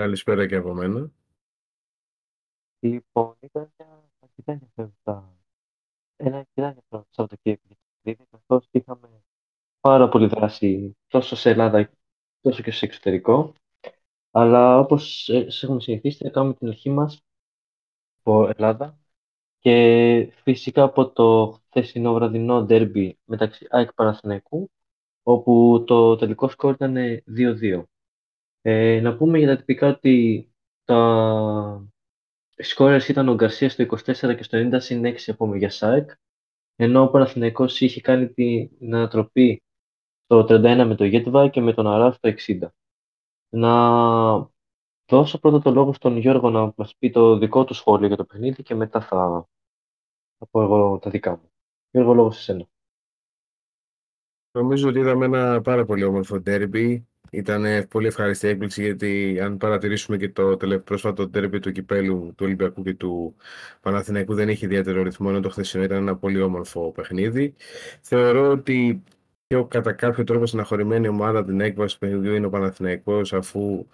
Καλησπέρα και από μένα. Λοιπόν, ήταν μια αρκετά ενδιαφέροντα, ένα αρκετά ενδιαφέρον Σαββατοκύριακο για το παιχνίδι, καθώς είχαμε πάρα πολύ δράση τόσο σε Ελλάδα τόσο και στο εξωτερικό. Αλλά όπως ε, σε έχουμε συνηθίσει, θα κάνουμε την αρχή μας από Ελλάδα και φυσικά από το χθεσινό βραδινό ντέρμπι μεταξύ ΑΕΚ Παναθηναϊκού, όπου το τελικό σκόρ ήταν 2-2. Ε, να πούμε για τα τυπικά ότι τα σκόρες ήταν ο Γκαρσία στο 24 και στο 90 συν 6 από για ΣΑΕΚ, ενώ ο Παναθηναϊκός είχε κάνει την ανατροπή στο 31 με το Γέτβα και με τον Αρά στο 60. Να δώσω πρώτα το λόγο στον Γιώργο να μας πει το δικό του σχόλιο για το παιχνίδι και μετά θα, θα πω εγώ τα δικά μου. Γιώργο, λόγος σε σένα. Νομίζω ότι είδαμε ένα πάρα πολύ όμορφο ντέρμπι. Ήταν πολύ ευχαριστή έκπληξη γιατί αν παρατηρήσουμε και το πρόσφατο ντέρμπι του Κυπέλου, του Ολυμπιακού και του Παναθηναϊκού δεν είχε ιδιαίτερο ρυθμό, ενώ το χθεσινό ήταν ένα πολύ όμορφο παιχνίδι. Θεωρώ ότι πιο κατά κάποιο τρόπο συναχωρημένη ομάδα την έκβαση του παιχνιδιού είναι ο Παναθηναϊκός αφού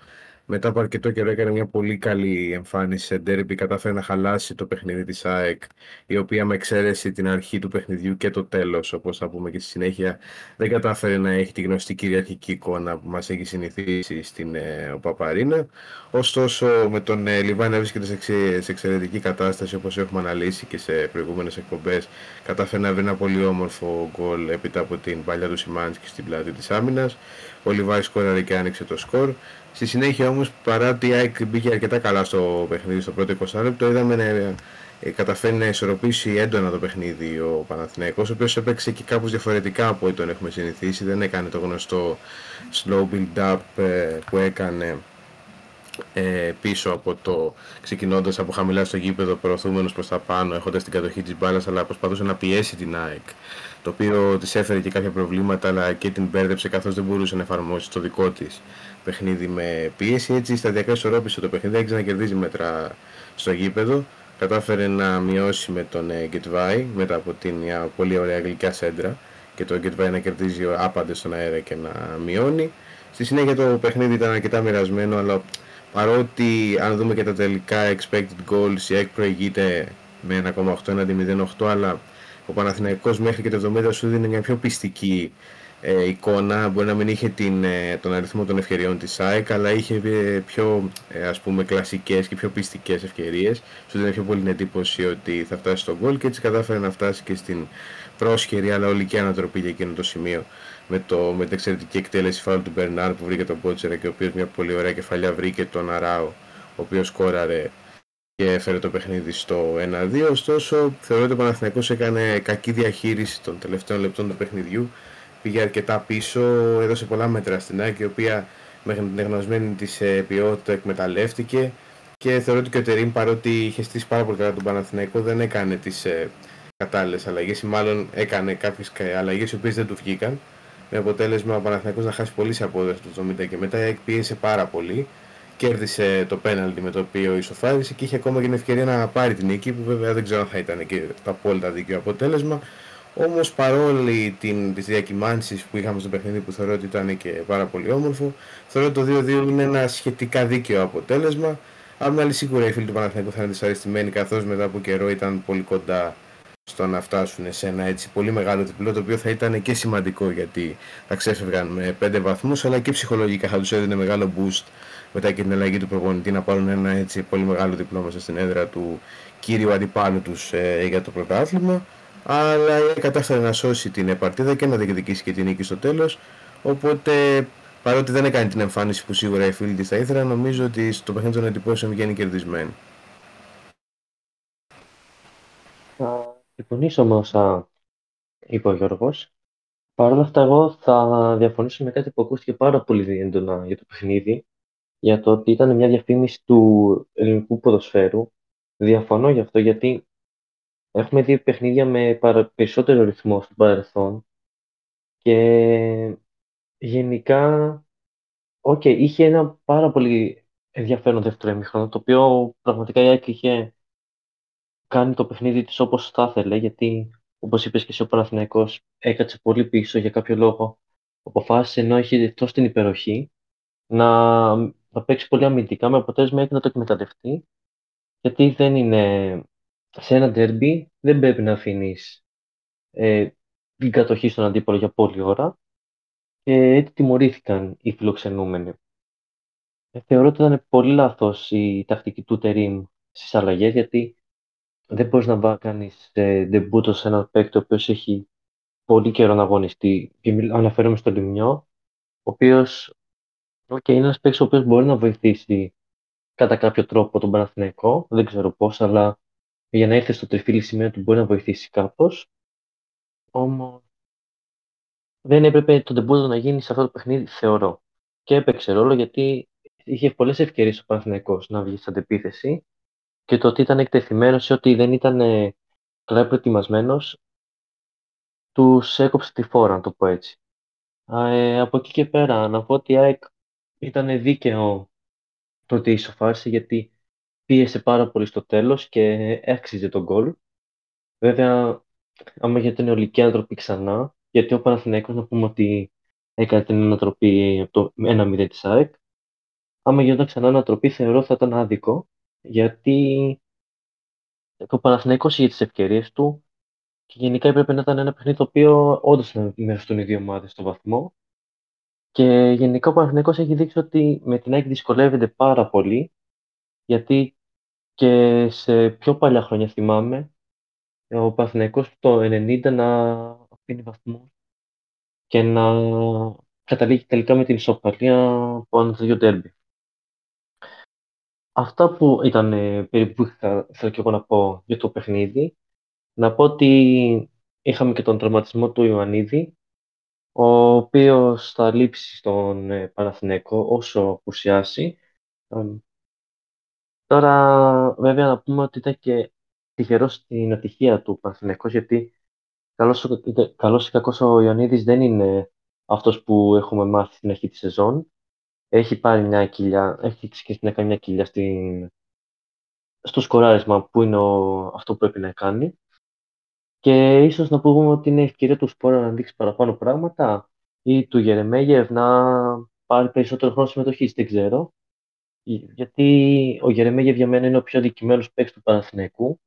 μετά από αρκετό καιρό έκανε μια πολύ καλή εμφάνιση σε ντέρμπι, κατάφερε να χαλάσει το παιχνίδι της ΑΕΚ, η οποία με εξαίρεση την αρχή του παιχνιδιού και το τέλος, όπως θα πούμε και στη συνέχεια, δεν κατάφερε να έχει τη γνωστή κυριαρχική εικόνα που μας έχει συνηθίσει στην ε, Παπαρίνα. Ωστόσο, με τον ε, Λιβάν έβρισκεται σε, σε εξαιρετική κατάσταση, όπως έχουμε αναλύσει και σε προηγούμενες εκπομπές, κατάφερε να βρει ένα πολύ όμορφο γκολ έπειτα από την παλιά του Σιμάνσκι στην πλάτη της άμυνας. Ο Λιβάη σκόραρε και άνοιξε το σκορ. Στη συνέχεια όμως παρά ότι η ΑΕΚ μπήκε αρκετά καλά στο παιχνίδι στο πρώτο 20 λεπτό είδαμε να ε, καταφέρει να ισορροπήσει έντονα το παιχνίδι ο Παναθηναϊκός ο οποίος έπαιξε και κάπως διαφορετικά από ό,τι τον έχουμε συνηθίσει δεν έκανε το γνωστό slow build up ε, που έκανε ε, πίσω από το ξεκινώντας από χαμηλά στο γήπεδο, προωθούμενος προς τα πάνω, έχοντας την κατοχή της μπάλας, αλλά προσπαθούσε να πιέσει την ΑΕΚ. Το οποίο της έφερε και κάποια προβλήματα, αλλά και την μπέρδεψε καθώς δεν μπορούσε να εφαρμόσει το δικό της παιχνίδι με πίεση. Έτσι, σταδιακά ισορρόπησε το παιχνίδι, άρχισε να κερδίζει μέτρα στο γήπεδο. Κατάφερε να μειώσει με τον Γκετβάη μετά από την μια πολύ ωραία γλυκιά σέντρα και τον Γκετβάη να κερδίζει άπαντε στον αέρα και να μειώνει. Στη συνέχεια το παιχνίδι ήταν αρκετά μοιρασμένο, αλλά παρότι αν δούμε και τα τελικά expected goals η ΑΕΚ προηγείται με 1,8 έναντι 0,8 αλλά ο Παναθηναϊκός μέχρι και το 70 σου δίνει μια πιο πιστική ε, εικόνα. Μπορεί να μην είχε την, ε, τον αριθμό των ευκαιριών της ΑΕΚ αλλά είχε ε, πιο ε, ας πούμε κλασικές και πιο πιστικές ευκαιρίες. Σου δίνει πιο πολύ την εντύπωση ότι θα φτάσει στον γκολ και έτσι κατάφερε να φτάσει και στην πρόσχερη αλλά ολική ανατροπή για εκείνο το σημείο με, το, με την εξαιρετική εκτέλεση φάουλ του Μπερνάρ που βρήκε τον Πότσερα και ο οποίος μια πολύ ωραία κεφαλιά βρήκε τον Αράο ο οποίος σκόραρε και έφερε το παιχνίδι στο 1-2 ωστόσο θεωρώ ότι ο Παναθηναϊκός έκανε κακή διαχείριση των τελευταίων λεπτών του παιχνιδιού πήγε αρκετά πίσω, έδωσε πολλά μέτρα στην ΑΕΚ η οποία μέχρι την εγνωσμένη της ε, ποιότητα εκμεταλλεύτηκε και θεωρώ ότι και ο Τερίμ παρότι είχε στήσει πάρα πολύ καλά τον Παναθηναϊκό δεν έκανε τις ε, κατάλληλες αλλαγές ή μάλλον έκανε κάποιες αλλαγές οι οποίες δεν του βγήκαν με αποτέλεσμα ο Παναθηναϊκός να χάσει πολύ σε απόδοση του 70 και μετά η πίεσε πάρα πολύ κέρδισε το πέναλτι με το οποίο ισοφάρισε και είχε ακόμα και την ευκαιρία να πάρει την νίκη που βέβαια δεν ξέρω αν θα ήταν και το απόλυτα δίκαιο αποτέλεσμα Όμως παρόλη την, τις διακυμάνσεις που είχαμε στο παιχνίδι που θεωρώ ότι ήταν και πάρα πολύ όμορφο, θεωρώ ότι το 2-2 είναι ένα σχετικά δίκαιο αποτέλεσμα. Αν άλλη σίγουρα οι φίλοι του Παναθηναϊκού θα είναι δυσαρεστημένοι καθώς μετά από καιρό ήταν πολύ κοντά στο να φτάσουν σε ένα έτσι πολύ μεγάλο διπλό το οποίο θα ήταν και σημαντικό γιατί θα ξέφευγαν με 5 βαθμούς αλλά και ψυχολογικά θα τους έδινε μεγάλο boost μετά και την αλλαγή του προπονητή να πάρουν ένα έτσι πολύ μεγάλο διπλό μέσα στην έδρα του κύριου αντιπάλου τους ε, για το πρωτάθλημα αλλά κατάφερε να σώσει την παρτίδα και να διεκδικήσει και την νίκη στο τέλος οπότε παρότι δεν έκανε την εμφάνιση που σίγουρα οι φίλοι της θα ήθελαν νομίζω ότι στο παιχνίδι των εντυπώσεων βγαίνει κερδισμένη. Θα συμφωνήσω με όσα είπε ο Γιώργος. Παρ' όλα αυτά, εγώ θα διαφωνήσω με κάτι που ακούστηκε πάρα πολύ έντονα για το παιχνίδι, για το ότι ήταν μια διαφήμιση του ελληνικού ποδοσφαίρου. Διαφωνώ γι' αυτό, γιατί έχουμε δει παιχνίδια με περισσότερο ρυθμό στο παρελθόν και γενικά, οκ, είχε ένα πάρα πολύ ενδιαφέρον δεύτερο ημίχρονο, το οποίο πραγματικά η ΑΕΚ είχε κάνει το παιχνίδι της όπως θα ήθελε, γιατί όπως είπες και εσύ ο Παναθηναϊκός έκατσε πολύ πίσω για κάποιο λόγο. Αποφάσισε ενώ είχε τόσο την υπεροχή να, θα παίξει πολύ αμυντικά με αποτέλεσμα έχει να το εκμεταλλευτεί γιατί δεν είναι σε ένα derby δεν πρέπει να αφήνεις ε, την κατοχή στον αντίπολο για πολλή ώρα και έτσι τιμωρήθηκαν οι φιλοξενούμενοι. Ε, θεωρώ ότι ήταν πολύ λάθος η τακτική του Τερίμ στις αλλαγές γιατί δεν μπορείς να κάνεις ντεμπούτο σε έναν παίκτη ο οποίος έχει πολύ καιρό να αγωνιστεί. Και αναφέρομαι στον Λιμιό, ο οποίος okay, είναι ένας παίκτης ο οποίος μπορεί να βοηθήσει κατά κάποιο τρόπο τον Παναθηναϊκό, δεν ξέρω πώς, αλλά για να έρθει στο τριφύλι σημείο του μπορεί να βοηθήσει κάπως. Όμως δεν έπρεπε το ντεμπούτο να γίνει σε αυτό το παιχνίδι, θεωρώ. Και έπαιξε ρόλο γιατί είχε πολλές ευκαιρίες ο Παναθηναϊκός να βγει στην αντεπίθεση και το ότι ήταν εκτεθειμένος ή ότι δεν ήταν ε, καλά προετοιμασμένος, τους έκοψε τη φόρα, να το πω έτσι. Ε, από εκεί και πέρα, να πω ότι η ΑΕΚ ήταν δίκαιο το ότι ισοφάρισε γιατί πίεσε πάρα πολύ στο τέλος και έξιζε τον γκολ. Βέβαια, άμα για την ολική ανατροπή ξανά, γιατί ο Παναθηναϊκός να πούμε ότι έκανε την ανατροπή από το 1-0 της ΑΕΚ, άμα γινόταν ξανά ανατροπή θεωρώ θα ήταν άδικο, γιατί ο Παναθηναϊκός είχε τις ευκαιρίες του και γενικά έπρεπε να ήταν ένα παιχνίδι το οποίο όντως να μοιραστούν οι δύο ομάδες στο βαθμό. Και γενικά ο Παναθηναϊκός έχει δείξει ότι με την ΑΕΚ δυσκολεύεται πάρα πολύ, γιατί και σε πιο παλιά χρόνια θυμάμαι, ο Παναθηναϊκός το 90 να αφήνει βαθμούς και να καταλήγει τελικά με την ισοπαλία από ένα δύο τέρμπι. Αυτά που ήταν ε, περίπου που ήθελα και εγώ να πω για το παιχνίδι. Να πω ότι είχαμε και τον τραυματισμό του Ιωαννίδη, ο οποίος θα λείψει στον ε, Παναθηναϊκό όσο απουσιάσει. Τώρα, βέβαια, να πούμε ότι ήταν και τυχερός στην ατυχία του Παναθηναϊκός, γιατί καλός, καλός ή κακός ο Ιωαννίδης δεν είναι αυτός που έχουμε μάθει στην αρχή της σεζόν. Έχει πάρει μια κοιλιά, έχει ξεκινήσει να κάνει μια κοιλιά στην, στο σκοράρισμα που είναι αυτό που πρέπει να κάνει. Και ίσως να πούμε ότι είναι ευκαιρία του Σπόρα να δείξει παραπάνω πράγματα ή του Γερεμέγεφ να πάρει περισσότερο χρόνο συμμετοχής. Δεν ξέρω. Γιατί ο Γερεμέγεφ για μένα είναι ο πιο δικημένο παίκτης του Παναθηναϊκού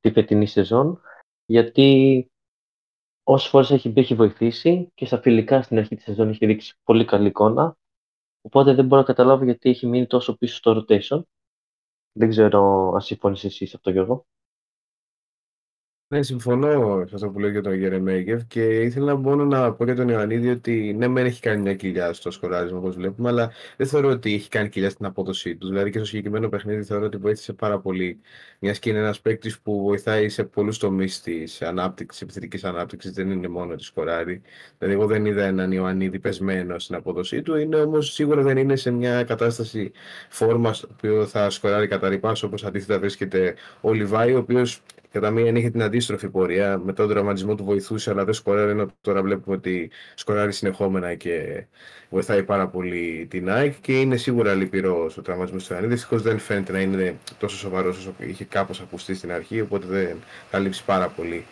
τη φετινή σεζόν. Γιατί όσες φορές έχει μπει, έχει βοηθήσει και στα φιλικά στην αρχή της σεζόν έχει δείξει πολύ καλή εικόνα. Οπότε δεν μπορώ να καταλάβω γιατί έχει μείνει τόσο πίσω στο rotation. Δεν ξέρω αν συμφωνείς εσύ σε αυτό, Γιώργο. Ναι, συμφωνώ σε αυτό που λέει για τον Γερεμέγεφ και ήθελα μόνο να πω για τον Ιωαννίδη ότι ναι, μεν έχει κάνει μια κοιλιά στο σκοράρισμα όπως βλέπουμε, αλλά δεν θεωρώ ότι έχει κάνει κοιλιά στην απόδοσή του. Δηλαδή και στο συγκεκριμένο παιχνίδι θεωρώ ότι βοήθησε πάρα πολύ. Μιας και είναι ένας παίκτης που βοηθάει σε πολλούς τομείς της ανάπτυξης, επιθετικής ανάπτυξης, δεν είναι μόνο τη σκοράρι. Δηλαδή, εγώ δεν είδα έναν Ιωαννίδη πεσμένο στην απόδοσή του, είναι όμως σίγουρα δεν είναι σε μια κατάσταση φόρμας που θα σκοράρει κατά ρηπάς όπως αντίθετα βρίσκεται ο Λιβάη, ο οποίος Κατά μία είχε την αντίστροφη πορεία. Με τον τραυματισμό του βοηθούσε, αλλά δεν σκοράρει. Ενώ τώρα βλέπουμε ότι σκοράρει συνεχόμενα και βοηθάει πάρα πολύ την ΑΕΚ και είναι σίγουρα λυπηρός ο τραυματισμός του Ιωαννίδη. Δυστυχώς δεν φαίνεται να είναι τόσο σοβαρός όσο είχε κάπως ακουστεί στην αρχή, οπότε δεν θα λείψει πάρα πολύ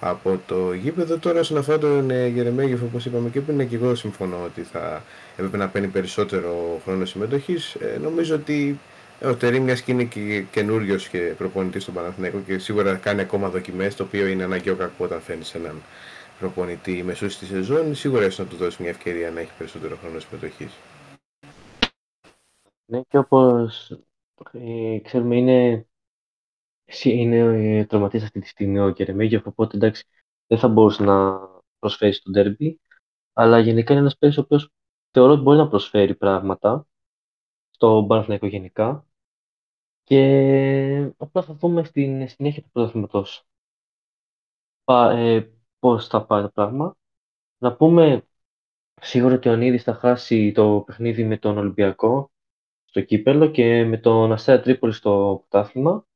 από το γήπεδο. Τώρα, όσον αφορά τον ε, Γερεμέγεφ, όπως είπαμε και πριν, και εγώ συμφωνώ ότι θα έπρεπε να παίρνει περισσότερο χρόνο συμμετοχής. Ε, νομίζω ότι ο Τερή, μιας και είναι και καινούριος και προπονητής στον Παναθηναϊκό και σίγουρα κάνει ακόμα δοκιμές, το οποίο είναι αναγκαίο κακό όταν φέρνεις έναν προπονητή μεσούς στη σεζόν, σίγουρα έχει να του δώσει μια ευκαιρία να έχει περισσότερο χρόνο συμμετοχής. Ναι, και όπως ε, ξέρουμε, είναι, είναι ε, τραυματή αυτή τη στιγμή ο Κερεμέγεφ, οπότε εντάξει, δεν θα μπορούσε να προσφέρει στον τέρμπι. Αλλά γενικά είναι ένας παίκτης ο οποίος θεωρώ ότι μπορεί να προσφέρει πράγματα στο Παναθηναϊκό γενικά. Και απλά θα δούμε στην συνέχεια του πρωταθλήματος ε, πώς θα πάει το πράγμα. Να πούμε σίγουρα ότι ο Ανίδης θα χάσει το παιχνίδι με τον Ολυμπιακό στο κύπελο και με τον Αστέρα Τρίπολη στο πρωτάθλημα.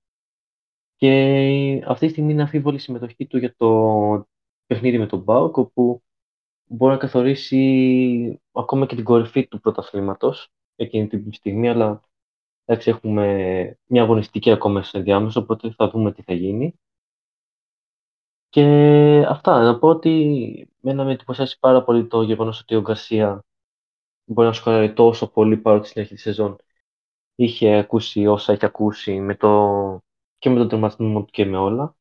Και αυτή τη στιγμή είναι αφίβολη συμμετοχή του για το παιχνίδι με τον Μπάουκ, όπου μπορεί να καθορίσει ακόμα και την κορυφή του πρωταθλήματος εκείνη τη στιγμή, αλλά εντάξει, έχουμε μια αγωνιστική ακόμα σε ενδιάμεσο, οπότε θα δούμε τι θα γίνει. Και αυτά, να πω ότι μένα με εντυπωσιάσει πάρα πολύ το γεγονός ότι ο Γκαρσία μπορεί να σκοράρει τόσο πολύ παρότι στην αρχή της σεζόν είχε ακούσει όσα έχει ακούσει με το... και με τον τερματισμό του και με όλα.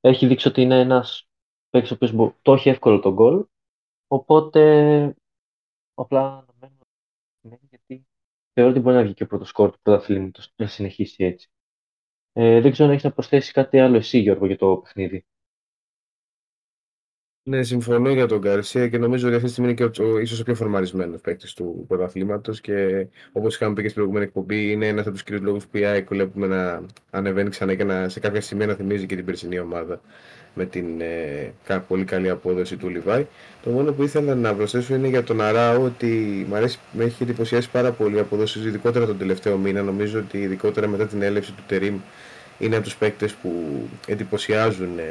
Έχει δείξει ότι είναι ένας παίκτης ο οποίος το έχει εύκολο τον γκολ. Οπότε απλά αναμένω γιατί θεωρώ ότι μπορεί να βγει και ο πρώτος σκορ του πρωταθλήματος να συνεχίσει έτσι. Ε, δεν ξέρω αν έχεις να προσθέσεις κάτι άλλο εσύ, Γιώργο, για το παιχνίδι. Ναι, συμφωνώ για τον Γκαρσία και νομίζω ότι αυτή τη στιγμή είναι και ο, ίσως ο πιο φορμαρισμένος παίκτης του πρωταθλήματος. Και όπως είχαμε πει και στην προηγούμενη εκπομπή, είναι ένας από τους κυρίου λόγους που η ΑΕΚ βλέπουμε να ανεβαίνει ξανά και να, σε κάποια σημεία να θυμίζει και την περσινή ομάδα με την ε, πολύ καλή απόδοση του Λιβάη. Το μόνο που ήθελα να προσθέσω είναι για τον Αράο ότι μου αρέσει, με έχει εντυπωσιάσει πάρα πολύ η αποδόση, ειδικότερα τον τελευταίο μήνα. Νομίζω ότι ειδικότερα μετά την έλευση του Τερήμ είναι από τους παίκτες που εντυπωσιάζουν ε,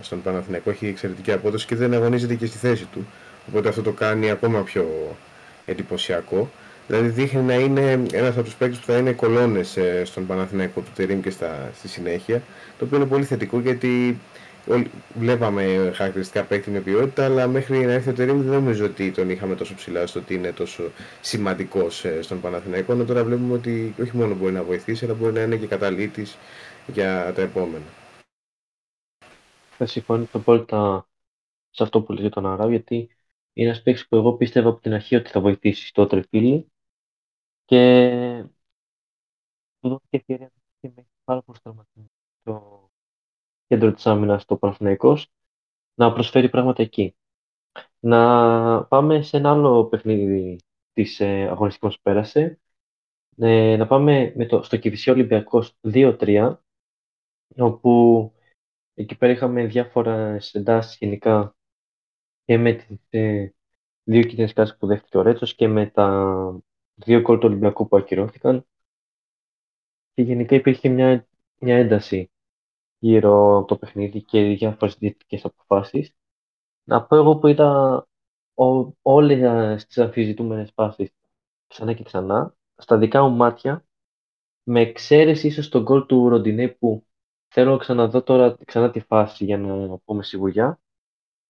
στον Παναθηναϊκό. Έχει εξαιρετική απόδοση και δεν αγωνίζεται και στη θέση του. Οπότε αυτό το κάνει ακόμα πιο εντυπωσιακό. Δηλαδή δείχνει να είναι ένας από τους παίκτες που θα είναι κολόνες ε, στον Παναθηναϊκό του Τερήμ και στα, στη συνέχεια. Το οποίο είναι πολύ θετικό γιατί βλέπαμε χαρακτηριστικά παίκτη με ποιότητα, αλλά μέχρι να έρθει ο Τερήμ δεν νομίζω ότι τον είχαμε τόσο ψηλά στο ότι είναι τόσο σημαντικός ε, στον Παναθηναϊκό. Ενώ τώρα βλέπουμε ότι όχι μόνο μπορεί να βοηθήσει, αλλά μπορεί να είναι και καταλήτης για τα επόμενα. Θα συμφωνήσω απόλυτα σε αυτό που λέει τον Αράου, γιατί είναι ένας παίκτης που εγώ πίστευα από την αρχή ότι θα βοηθήσει στο τρεφίλι και του δόθηκε ευκαιρία και με πάρα πολύ τραυματισμό το κέντρο της άμυνας το Παναθηναϊκός να προσφέρει πράγματα εκεί. Να πάμε σε ένα άλλο παιχνίδι της ε, αγωνιστικής που πέρασε. Ε, να πάμε με το, στο Κηφισιό Ολυμπιακός 2-3 όπου εκεί πέρα είχαμε διάφορα εντάσεις γενικά και με τις ε, δύο κίτρινες κάσεις που δέχτηκε ο Ρέτσος και με τα δύο κόλ του Ολυμπιακού που ακυρώθηκαν και γενικά υπήρχε μια, μια ένταση γύρω από το παιχνίδι και διάφορες διαιτητικές αποφάσεις. Να πω εγώ που είδα ο, όλες τις αμφιζητούμενες πάσεις ξανά και ξανά, στα δικά μου μάτια, με εξαίρεση ίσως τον γκολ του Ροντινέ που θέλω να ξαναδώ τώρα ξανά τη φάση για να πούμε σιγουριά.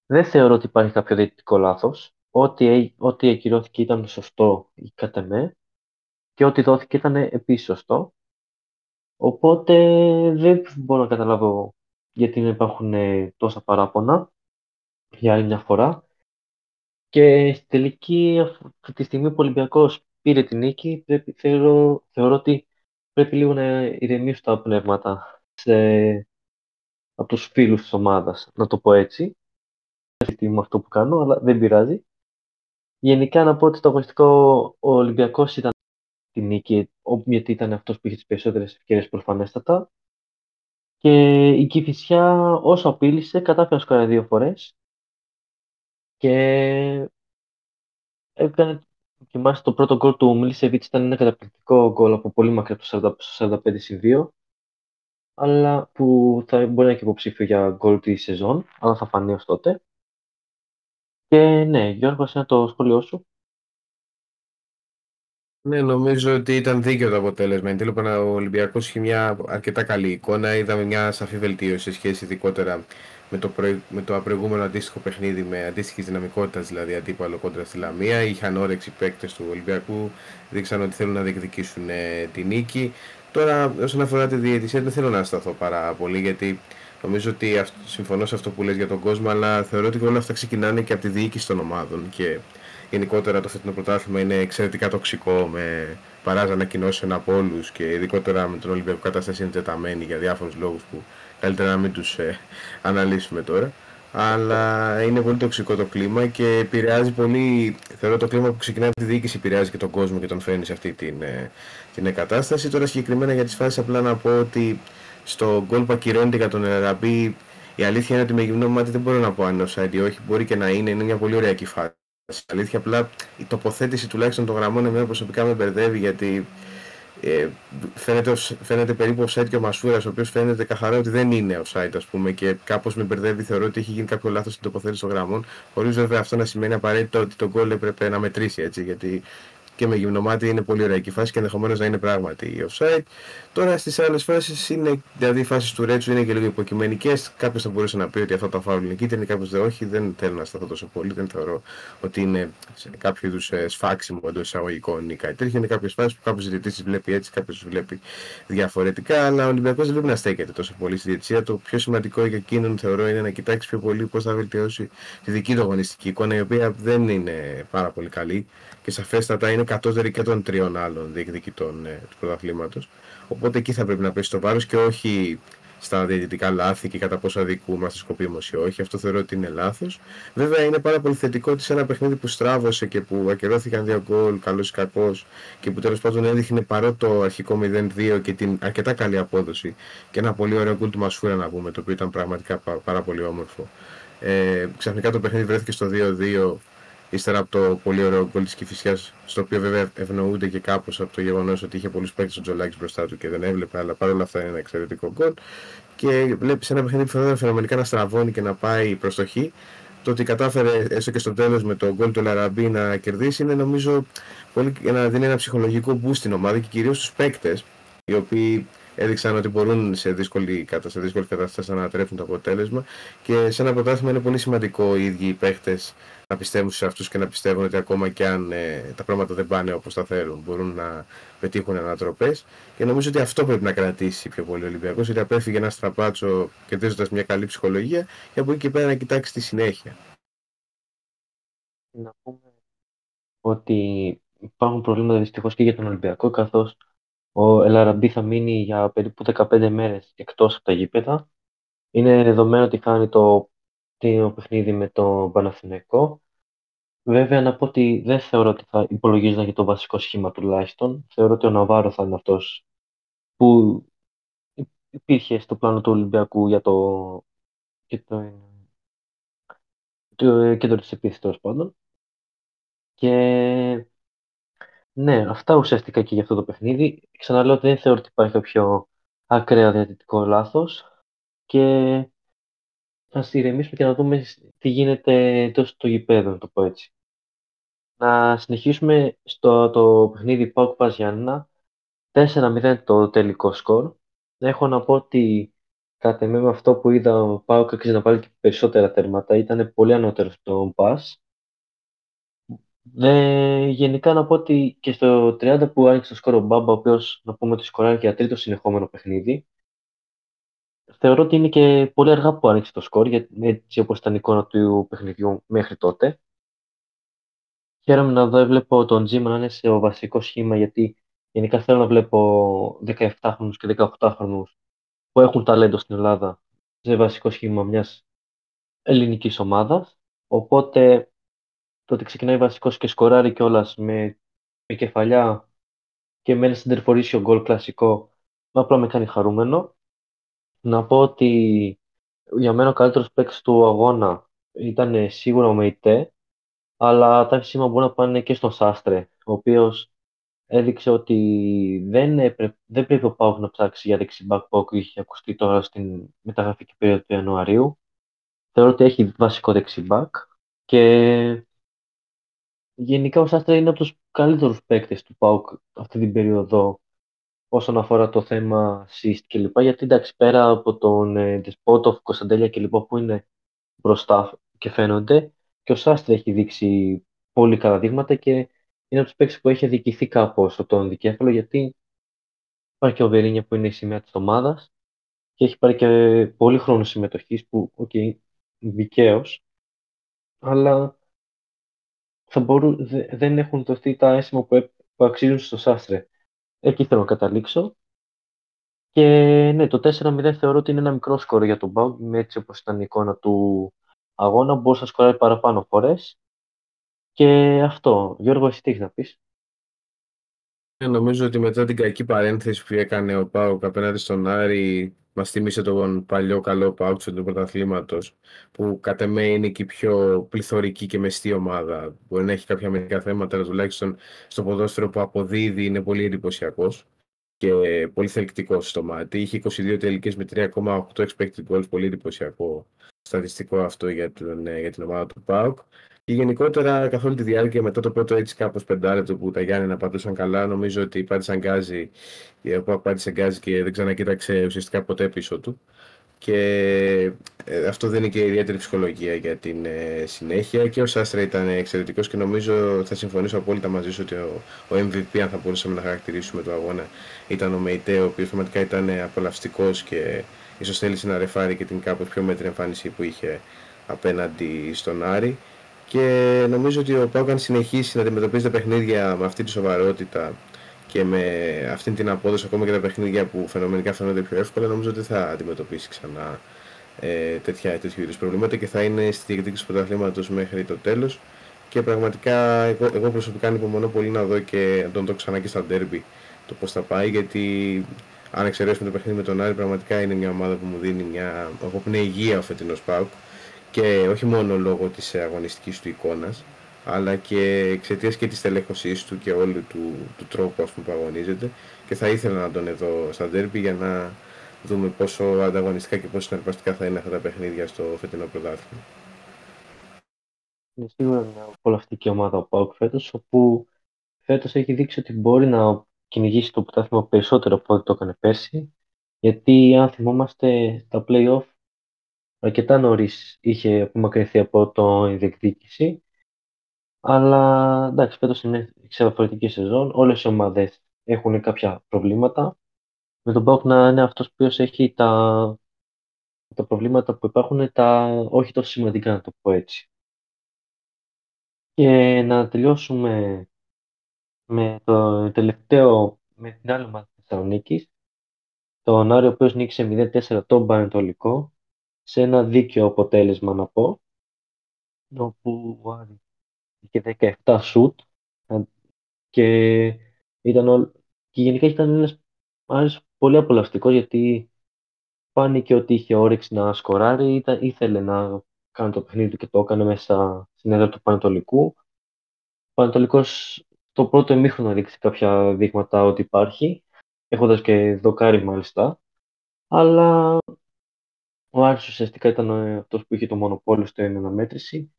Δεν θεωρώ ότι υπάρχει κάποιο διαιτητικό λάθος. Ό,τι, ό,τι ακυρώθηκε ήταν σωστό κατά με και ό,τι δόθηκε ήταν επίσης σωστό. Οπότε δεν μπορώ να καταλάβω γιατί δεν υπάρχουν ε, τόσα παράπονα για άλλη μια φορά. Και στη τελική, αυτή τη στιγμή που ο Ολυμπιακός πήρε την νίκη, πρέπει, θεωρώ, θεωρώ ότι πρέπει λίγο να ηρεμήσουν τα πνεύματα σε, από τους φίλους της ομάδας, να το πω έτσι. Δεν με αυτό που κάνω, αλλά δεν πειράζει. Γενικά να πω ότι το αγωνιστικό ο Ολυμπιακός ήταν τη νίκη, γιατί ήταν αυτός που είχε τις περισσότερες ευκαιρίες προφανέστατα. Και η Κηφισιά όσο απείλησε, κατάφερε να σκοράρει δύο φορές. Και έκανε, θυμάστε το πρώτο γκολ του Μιλισεβίτς ήταν ένα καταπληκτικό γκολ από πολύ μακριά το 45 2 αλλά που θα μπορεί να είναι και υποψήφιο για γκολ τη σεζόν, αλλά θα φανεί ως τότε. Και ναι, Γιώργος, είναι το σχόλιο σου. Ναι, νομίζω ότι ήταν δίκαιο το αποτέλεσμα. Εν τέλει, ο Ολυμπιακός είχε μια αρκετά καλή εικόνα. Είδαμε μια σαφή βελτίωση σε σχέση ειδικότερα με το, με το προηγούμενο αντίστοιχο παιχνίδι, με αντίστοιχης δυναμικότητας δηλαδή αντίπαλο κόντρα στη Λαμία. Είχαν όρεξη παίκτες του Ολυμπιακού, δείξαν ότι θέλουν να διεκδικήσουν ε, τη νίκη. Τώρα, όσον αφορά τη διαιτησία, δεν θέλω να σταθώ πάρα πολύ γιατί νομίζω ότι αυτό, συμφωνώ σε αυτό που λες για τον κόσμο, αλλά θεωρώ ότι όλα αυτά ξεκινάνε και από τη διοίκηση των ομάδων. Και γενικότερα το φετινό πρωτάθλημα είναι εξαιρετικά τοξικό με παράζα ανακοινώσεων από όλους και ειδικότερα με τον Ολυμπιακό κατάσταση είναι τεταμένη για διάφορους λόγους που καλύτερα να μην τους ε, αναλύσουμε τώρα. Αλλά είναι πολύ τοξικό το κλίμα και επηρεάζει πολύ. Θεωρώ το κλίμα που ξεκινάει από τη διοίκηση επηρεάζει και τον κόσμο και τον φέρνει σε αυτή την, ε, την εγκατάσταση. Τώρα συγκεκριμένα για τις φάσεις απλά να πω ότι στο γκολ που ακυρώνεται για τον Εραμπή η αλήθεια είναι ότι με γυμνό μάτι δεν μπορώ να πω αν είναι offside ή όχι. Μπορεί και να είναι, είναι μια πολύ ωραία φάση. Αλήθεια, απλά η τοποθέτηση τουλάχιστον των γραμμών εμένα προσωπικά με μπερδεύει γιατί ε, φαίνεται, φαίνεται περίπου offside και ο Μασούρας, ο οποίος φαίνεται καθαρά ότι δεν είναι offside, ας πούμε, και κάπως με μπερδεύει. Θεωρώ ότι έχει γίνει κάποιο λάθος στην τοποθέτηση των γραμμών, χωρίς βέβαια αυτό να σημαίνει απαραίτητα ότι το γκολ έπρεπε να μετρήσει έτσι, γιατί και με γυμνομάτι είναι πολύ ωραία και η φάση και ενδεχομένως να είναι πράγματι η offside. Τώρα στις άλλες φάσεις είναι, δηλαδή οι φάσεις του Ρέτσου είναι και λίγο υποκειμενικές. Κάποιος θα μπορούσε να πει ότι αυτά τα φάουλ είναι κίτρινη, κάποιος δεν όχι. Δεν θέλω να σταθώ τόσο πολύ. Δεν θεωρώ ότι είναι σε κάποιο είδους ε, σφάξιμο εντός εισαγωγικών ή κάτι τέτοιο. Είναι κάποιες φάσεις που κάποιος διαιτητής βλέπει έτσι, κάποιος βλέπει διαφορετικά. Αλλά ο Ολυμπιακός δεν πρέπει να στέκεται τόσο πολύ στη διαιτησία. Το πιο σημαντικό για εκείνον θεωρώ είναι να κοιτάξει πιο πολύ πώς θα βελτιώσει τη δική του αγωνιστική εικόνα, η οποία δεν είναι πάρα πολύ καλή και σαφέστατα είναι κατώτερη και των τριών άλλων διεκδικητών ε, του πρωταθλήματος. Οπότε εκεί θα πρέπει να πέσει το βάρος και όχι στα διαιτητικά λάθη και κατά πόσο αδικούμαστε σκοπίμως ή όχι. Αυτό θεωρώ ότι είναι λάθος. Βέβαια είναι πάρα πολύ θετικό ότι σε ένα παιχνίδι που στράβωσε και που ακυρώθηκαν δύο γκολ, καλός ή κακός, και που τέλος πάντων έδειχνε παρό το αρχικό 0-2 και την αρκετά καλή απόδοση και ένα πολύ ωραίο γκολ του Μασούρα να πούμε, το οποίο ήταν πραγματικά πάρα πολύ όμορφο. Ε, ξαφνικά το παιχνίδι βρέθηκε στο 2-2 ύστερα από το πολύ ωραίο γκολ της Κυφυσιάς, στο οποίο βέβαια ευνοούνται και κάπως από το γεγονός ότι είχε πολλούς παίκτες ο Τζολάκης μπροστά του και δεν έβλεπε, αλλά παρόλα αυτά είναι ένα εξαιρετικό γκολ. Και βλέπεις ένα παιχνίδι που θα φαινομενικά να στραβώνει και να πάει προ το χ. Το ότι κατάφερε έστω και στο τέλος με το γκολ του Λαραμπή να κερδίσει είναι νομίζω πολύ, να δίνει ένα ψυχολογικό boost στην ομάδα και κυρίως στους παίκτες οι οποίοι έδειξαν ότι μπορούν σε δύσκολη, σε δύσκολη κατάσταση να ανατρέψουν το αποτέλεσμα και σε ένα πρωτάθλημα είναι πολύ σημαντικό οι ίδιοι οι παίχτες να πιστεύουν σε αυτούς και να πιστεύουν ότι ακόμα και αν ε, τα πράγματα δεν πάνε όπως τα θέλουν μπορούν να πετύχουν ανατροπές και νομίζω ότι αυτό πρέπει να κρατήσει πιο πολύ ο Ολυμπιακός γιατί απέφυγε ένα στραπάτσο κερδίζοντας μια καλή ψυχολογία και από εκεί και πέρα να κοιτάξει τη συνέχεια. Να πούμε ότι υπάρχουν προβλήματα δυστυχώς και για τον Ολυμπιακό καθώς ο Ελαραμπή θα μείνει για περίπου 15 μέρες εκτός από τα γήπεδα. Είναι δεδομένο ότι χάνει το, το παιχνίδι με το Παναθηναϊκό. Βέβαια, να πω ότι δεν θεωρώ ότι θα υπολογίζονταν για το βασικό σχήμα τουλάχιστον. Θεωρώ ότι ο Ναβάρο θα είναι αυτός που υπήρχε στο πλάνο του Ολυμπιακού για το, και το, το κέντρο της επίθεσης τέλος πάντων. Και ναι, αυτά ουσιαστικά και για αυτό το παιχνίδι. Ξαναλέω ότι δεν θεωρώ ότι υπάρχει κάποιο ακραία διατητικό λάθος και θα ηρεμήσουμε και να δούμε τι γίνεται τόσο στο γηπέδο, να το πω έτσι. Να συνεχίσουμε στο το παιχνίδι Πάουκ Πας 4-0 το τελικό σκορ. Έχω να πω ότι κατά με αυτό που είδα ο Πάουκ αξίζει να βάλει και περισσότερα τέρματα. Ήταν πολύ ανώτερο στον Πας Δε, γενικά να πω ότι και στο 30 που άνοιξε το σκόρο Μπάμπα, ο οποίος να πούμε ότι σκοράρει για τρίτο συνεχόμενο παιχνίδι, θεωρώ ότι είναι και πολύ αργά που άνοιξε το σκορ, γιατί έτσι όπως ήταν η εικόνα του παιχνιδιού μέχρι τότε. Χαίρομαι να δω, βλέπω τον Τζίμα να είναι σε βασικός σχήμα, γιατί γενικά θέλω να βλέπω 17χρονου και 18χρονου που έχουν ταλέντο στην Ελλάδα σε βασικό σχήμα μιας ελληνικής ομάδας. Οπότε το ότι ξεκινάει βασικός και σκοράρει κιόλας με, με κεφαλιά και με ένα συντερφορήσιο γκολ κλασικό, απλά με κάνει χαρούμενο. Να πω ότι για μένα ο καλύτερος παίκτης του αγώνα ήταν σίγουρα ο Μεϊτέ, αλλά τα σήμα μπορούν να πάνε και στον Σάστρε, ο οποίος έδειξε ότι δεν, δεν πρέπει ο Πάουκ να ψάξει για δεξιμπάκ που είχε ακουστεί τώρα στην μεταγραφική περίοδο του Ιανουαρίου. Θεωρώ ότι έχει βασικό δεξιμπάκ και Γενικά ο Σάστρα είναι από τους καλύτερους παίκτες του ΠΑΟΚ αυτή την περίοδο όσον αφορά το θέμα assist κλπ. Γιατί εντάξει, πέρα από τον ε, Ντεσπόντοφ, Κωνσταντέλια κλπ. που είναι μπροστά και φαίνονται, και ο Σάστρα έχει δείξει πολύ καλά δείγματα και είναι από τους παίκτες που έχει αδικηθεί κάπως τον δικέφαλο γιατί υπάρχει και ο Βιεϊρίνια που είναι η σημαία της ομάδας και έχει πάρει και πολύ χρόνο συμμετοχής που, ok, okay, δικαίως, αλλά θα μπορούν, δεν έχουν δοθεί τα έσημα που, που αξίζουν στο Σάστρε. Εκεί θέλω να καταλήξω. Και ναι, το 4-0 θεωρώ ότι είναι ένα μικρό σκορ για τον Πάουκ, με έτσι όπως ήταν η εικόνα του αγώνα, μπορούσε να σκοράρει παραπάνω φορές. Και αυτό. Γιώργο, εσύ τι έχεις να πεις; Ε, νομίζω ότι μετά την κακή παρένθεση που έκανε ο Πάουκ απέναντι στον Άρη μας θύμισε τον παλιό καλό Πάουτσο του πρωταθλήματος, που κατά με είναι και η πιο πληθωρική και μεστή ομάδα. Μπορεί να έχει κάποια μερικά θέματα, αλλά τουλάχιστον στο ποδόσφαιρο που αποδίδει είναι πολύ εντυπωσιακός και πολύ θελκτικός στο μάτι. Είχε 22 τελικές με 3,8 expected goals, πολύ εντυπωσιακό στατιστικό αυτό για την, ε, για την ομάδα του ΠΑΟΚ. Και γενικότερα καθ' όλη τη διάρκεια μετά το πρώτο έτσι κάπως πεντάλεπτο που τα Γιάννη να πατούσαν καλά, νομίζω ότι πάτησαν γκάζι, ο ΠΑΟΚ πάτησε γκάζι και δεν ξανακοίταξε ουσιαστικά ποτέ πίσω του και ε, αυτό δεν είναι και ιδιαίτερη ψυχολογία για την ε, συνέχεια και ο Σάστρα ήταν εξαιρετικός και νομίζω θα συμφωνήσω απόλυτα μαζί σου ότι ο, ο MVP αν θα μπορούσαμε να χαρακτηρίσουμε το αγώνα ήταν ο Μεϊτέ ο οποίος πραγματικά ήταν απολαυστικός και ίσως θέλησε να ρεφάρει και την κάπως πιο μέτρη εμφάνιση που είχε απέναντι στον Άρη. Και νομίζω ότι ο Πάουκαν συνεχίσει να αντιμετωπίζει τα παιχνίδια με αυτή τη σοβαρότητα και με αυτή την απόδοση ακόμα και τα παιχνίδια που φαινομενικά φαίνονται πιο εύκολα νομίζω ότι θα αντιμετωπίσει ξανά ε, τέτοια, τέτοιου είδους προβλήματα και θα είναι στη διεκδίκηση του πρωταθλήματος μέχρι το τέλος. Και πραγματικά εγώ, εγώ προσωπικά ανυπομονώ πολύ να δω και να τον δω ξανά και στα ντέρμπι το πώς θα πάει γιατί αν εξαιρέσουμε το παιχνίδι με τον Άρη πραγματικά είναι μια ομάδα που μου δίνει μια αποπνέει υγεία ο φετινός ΠΑΟΚ και όχι μόνο λόγω της αγωνιστικής του εικόνας αλλά και εξαιτίας και της τελέχωσής του και όλου του, του τρόπου ας πούμε, που αγωνίζεται. Και θα ήθελα να τον εδώ στα ντέρμπι για να δούμε πόσο ανταγωνιστικά και πόσο συναρπαστικά θα είναι αυτά τα παιχνίδια στο φετινό πρωτάθλημα. Είναι σίγουρα μια απολαυστική ομάδα ο Πάουκ φέτος, όπου φέτος έχει δείξει ότι μπορεί να κυνηγήσει το πρωτάθλημα περισσότερο από ό,τι το έκανε πέρσι. Γιατί αν θυμόμαστε τα play-off αρκετά νωρίς είχε απομακρυνθεί από το διεκδίκηση αλλά εντάξει, φέτος είναι σε διαφορετική σεζόν. Όλες οι ομάδες έχουν κάποια προβλήματα. Με τον Πάουκ να είναι αυτός που έχει τα, τα προβλήματα που υπάρχουν, τα όχι τόσο σημαντικά να το πω έτσι. Και να τελειώσουμε με το τελευταίο, με την άλλη ομάδα της Θεσσαλονίκης, τον Άριο, ο οποίος νίκησε 0-4 τον Πανετολικό, σε ένα δίκαιο αποτέλεσμα να πω, όπου ο Άρης και 17 σουτ και, ήταν και γενικά ήταν ένας άρης πολύ απολαυστικός γιατί φάνηκε ότι είχε όρεξη να σκοράρει, ήταν, ήθελε να κάνει το παιχνίδι του και το έκανε μέσα στην έδρα του Πανετολικού. Ο Πανετολικός το πρώτο εμίχρονο δείξει κάποια δείγματα ότι υπάρχει, έχοντας και δοκάρι μάλιστα, αλλά ο Άρης ουσιαστικά ήταν αυτός που είχε το μονοπόλιο στην αναμέτρηση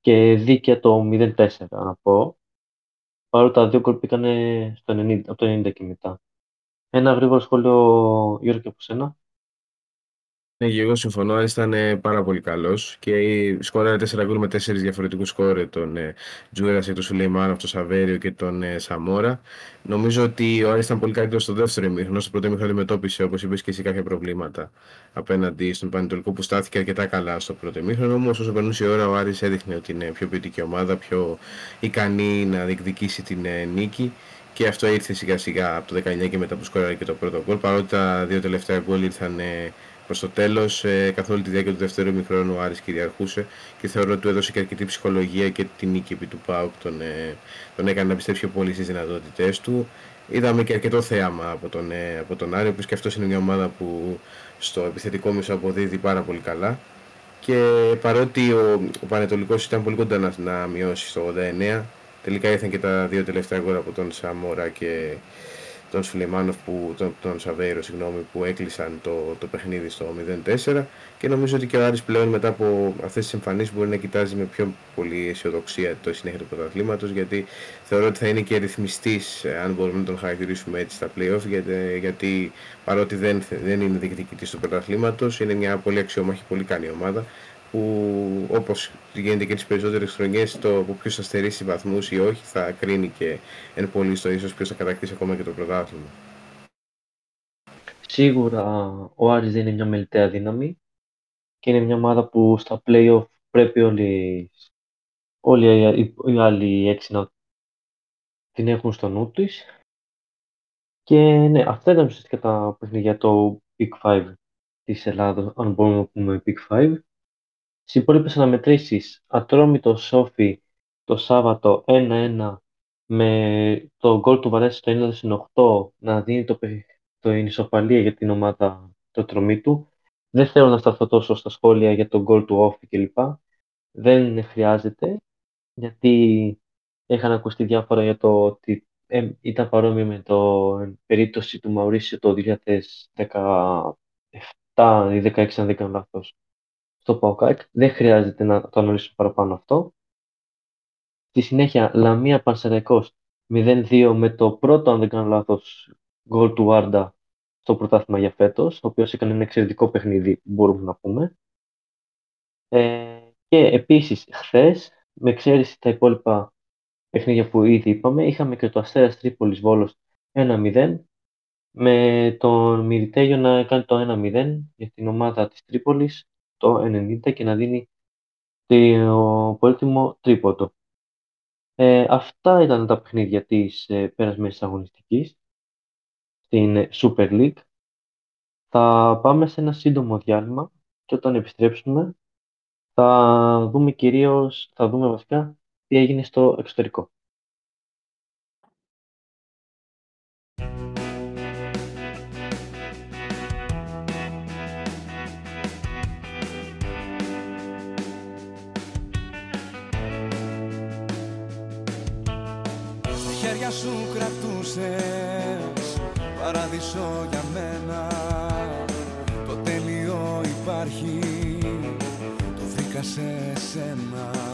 και δίκαια το 0-4 να πω. Παρότι τα δύο γκολ πήγαν από το 90 και μετά. Ένα γρήγορο σχόλιο, Γιώργο, και από σένα. Ναι, και εγώ συμφωνώ. Άρης ήταν ε, πάρα πολύ καλός και σκόραρε 4 γκολ με 4 διαφορετικούς σκόρε τον ε, Τζούρα, τον Σουλεϊμάνο, τον Σαβέριο και τον ε, Σαμόρα. Νομίζω ότι ο Άρης ήταν πολύ καλύτερος στο δεύτερο ημίχρονο. Στο πρώτο ημίχρονο αντιμετώπισε, όπως είπες και εσύ, κάποια προβλήματα απέναντι στον Πανετολικό που στάθηκε αρκετά καλά στο πρώτο ημίχρονο. Όμως, όσο περνούσε η ώρα, ο Άρης έδειχνε ότι είναι πιο ποιοτική ομάδα, πιο ικανή να διεκδικήσει την ε, νίκη. Και αυτό ήρθε σιγά σιγά από το 19 και μετά που σκόραρε και το πρώτο γκολ. Παρότι τα δύο τελευταία γκολ ήρθαν ε, Προς το τέλος, ε, καθ' όλη τη διάρκεια του δεύτερου ημιχρόνου, ο Άρης κυριαρχούσε και θεωρώ ότι του έδωσε και αρκετή ψυχολογία και την νίκη επί του Πάουκ τον, ε, τον έκανε να πιστέψει πιο πολύ στις δυνατότητές του. Είδαμε και αρκετό θέαμα από τον, ε, από τον Άρη, που και αυτός είναι μια ομάδα που στο επιθετικό μισό αποδίδει πάρα πολύ καλά. Και παρότι ο, ο Πανετολικός ήταν πολύ κοντά να, να μειώσει στο 89, τελικά ήρθαν και τα δύο τελευταία γκολ από τον Σαμόρα και τον Σουλεϊμάνοφ, που, τον, τον Σαβέιρο, συγγνώμη, που έκλεισαν το, το παιχνίδι στο 0-4 και νομίζω ότι και ο Άρης πλέον μετά από αυτές τις εμφανίσεις μπορεί να κοιτάζει με πιο πολύ αισιοδοξία το συνέχεια του πρωταθλήματος γιατί θεωρώ ότι θα είναι και ρυθμιστής αν μπορούμε να τον χαρακτηρίσουμε έτσι στα play-off γιατί, γιατί παρότι δεν, δεν είναι διεκδικητής του πρωταθλήματος είναι μια πολύ αξιόμαχη, πολύ καλή ομάδα που όπως γίνεται και τις περισσότερες χρονιές το από ποιος θα στερήσει βαθμούς ή όχι θα κρίνει και εν πολύ στο ίσως ποιος θα κατακτήσει ακόμα και το πρωτάθλημα. Σίγουρα ο Άρης δεν είναι μια μελιτέα δύναμη και είναι μια ομάδα που στα play-off πρέπει όλοι, όλοι οι, άλλοι έξι να την έχουν στο νου της. Και ναι, αυτά ήταν ουσιαστικά τα παιχνίδια το Big 5 της Ελλάδος, αν μπορούμε να πούμε Big 5. Στις υπόλοιπες αναμετρήσεις, Ατρόμητο Σόφι το Σάββατο 1-1 με το γκολ του Βαρέση στο 9 να δίνει το, το ισοπαλία για την ομάδα του Ατρομήτου. Δεν θέλω να σταθώ τόσο στα σχόλια για το γκολ του Όφη κλπ. Δεν χρειάζεται, γιατί είχαν ακουστεί διάφορα για το ότι ε, ήταν παρόμοιο με το περίπτωση του Μαουρίσιο το 2017 ή 2016 αν δεν κάνω λάθος στο Παοκάκ. Δεν χρειάζεται να το αναλύσουμε παραπάνω αυτό. Στη συνέχεια, Λαμία Πανσεραϊκός 0-2 με το πρώτο, αν δεν κάνω λάθος, γκολ του Άρντα στο πρωτάθλημα για φέτος, ο οποίος έκανε ένα εξαιρετικό παιχνίδι, μπορούμε να πούμε. Ε, και επίσης, χθες, με εξαίρεση τα υπόλοιπα παιχνίδια που ήδη είπαμε, είχαμε και το Αστέρας Τρίπολης Βόλος 1-0, με τον Μυριτέγιο να κάνει το 1-0 για την ομάδα της Τρίπολης το 90 και να δίνει το πολύτιμο τρίποντο. Ε, αυτά ήταν τα παιχνίδια της ε, περασμένης αγωνιστικής στην ε, Super League. Θα πάμε σε ένα σύντομο διάλειμμα και όταν επιστρέψουμε θα δούμε κυρίως, θα δούμε βασικά τι έγινε στο εξωτερικό. Σε σένα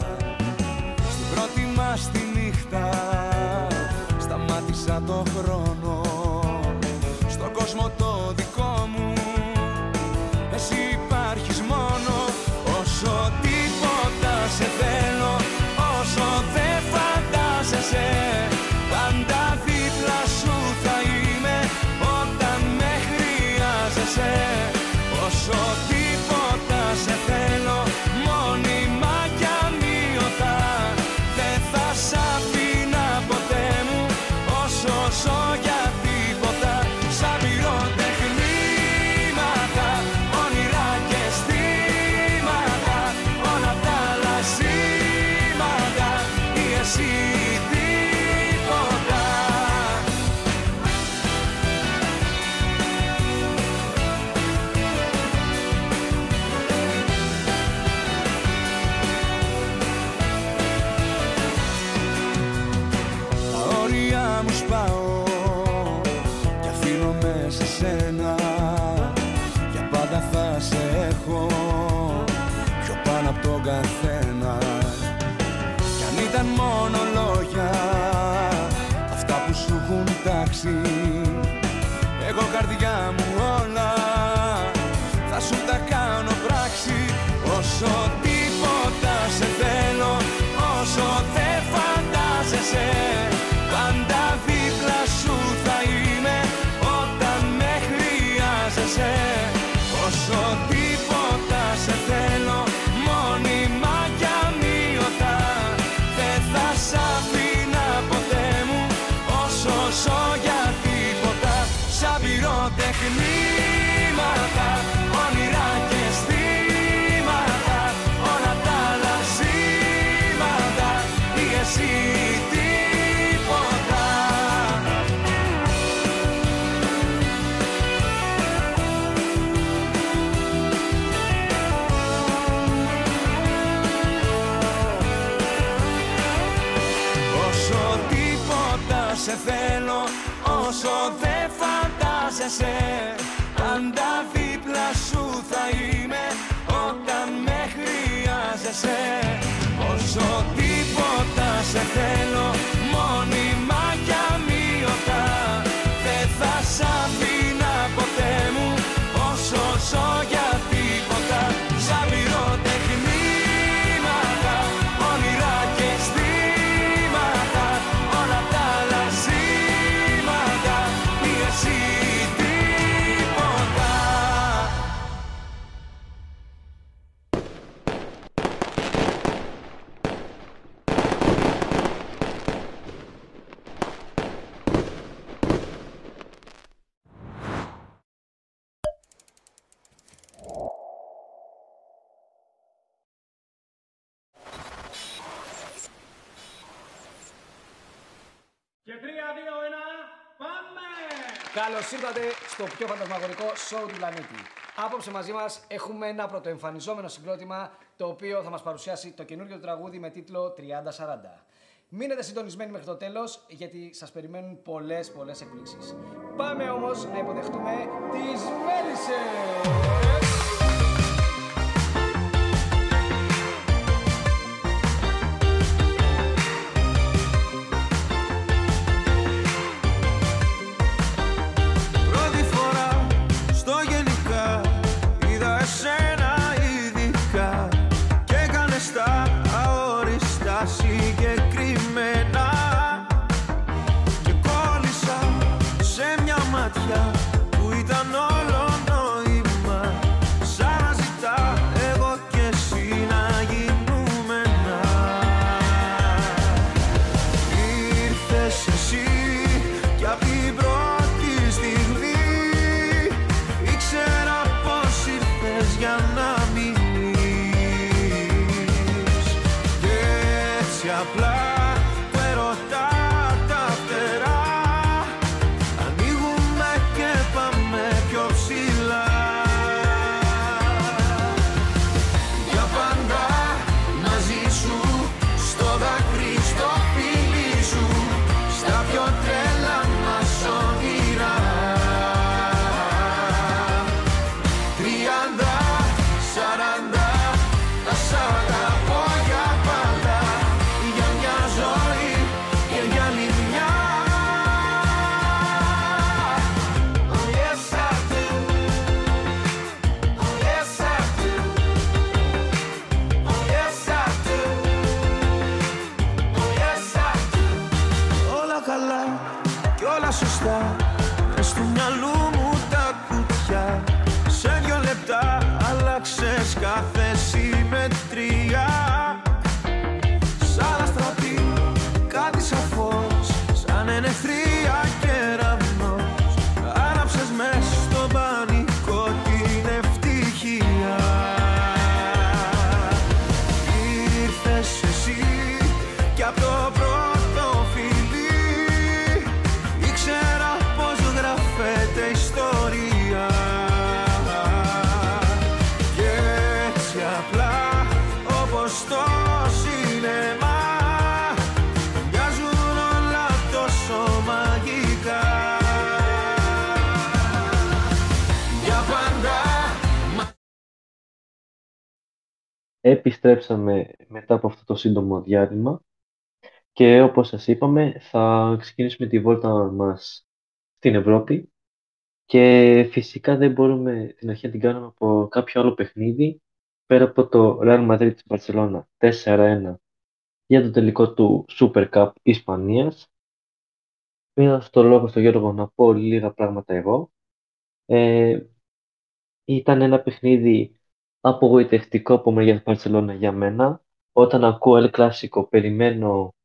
Πάντα δίπλα σου θα είμαι Όταν με χρειάζεσαι. Όσο τίποτα σε θέλω Μόνιμα κι αμύωτα Δεν θα σ' αφήνα ποτέ μου Όσο ζω για ήρθατε στο πιο φαντασμαγορικό σοου του πλανήτη. Απόψε μαζί μας έχουμε ένα πρωτοεμφανιζόμενο συγκρότημα το οποίο θα μας παρουσιάσει το καινούριο τραγούδι με τίτλο 3040. Μείνετε συντονισμένοι μέχρι το τέλος γιατί σας περιμένουν πολλές πολλές εκπλήξεις. Πάμε όμως να υποδεχτούμε τις Μέλισσες! Επιστρέψαμε μετά από αυτό το σύντομο διάλειμμα και όπως σας είπαμε θα ξεκινήσουμε τη βόλτα μας στην Ευρώπη και φυσικά δεν μπορούμε την αρχή να την κάνουμε από κάποιο άλλο παιχνίδι πέρα από το Real Madrid της Barcelona 4-1 για το τελικό του Super Cup Ισπανίας. Πήρα στο λόγο στον Γιώργο να πω λίγα πράγματα εγώ. Ε, ήταν ένα παιχνίδι απογοητευτικό από μεριά Barcelona για μένα. Όταν ακούω El Clásico, περιμένω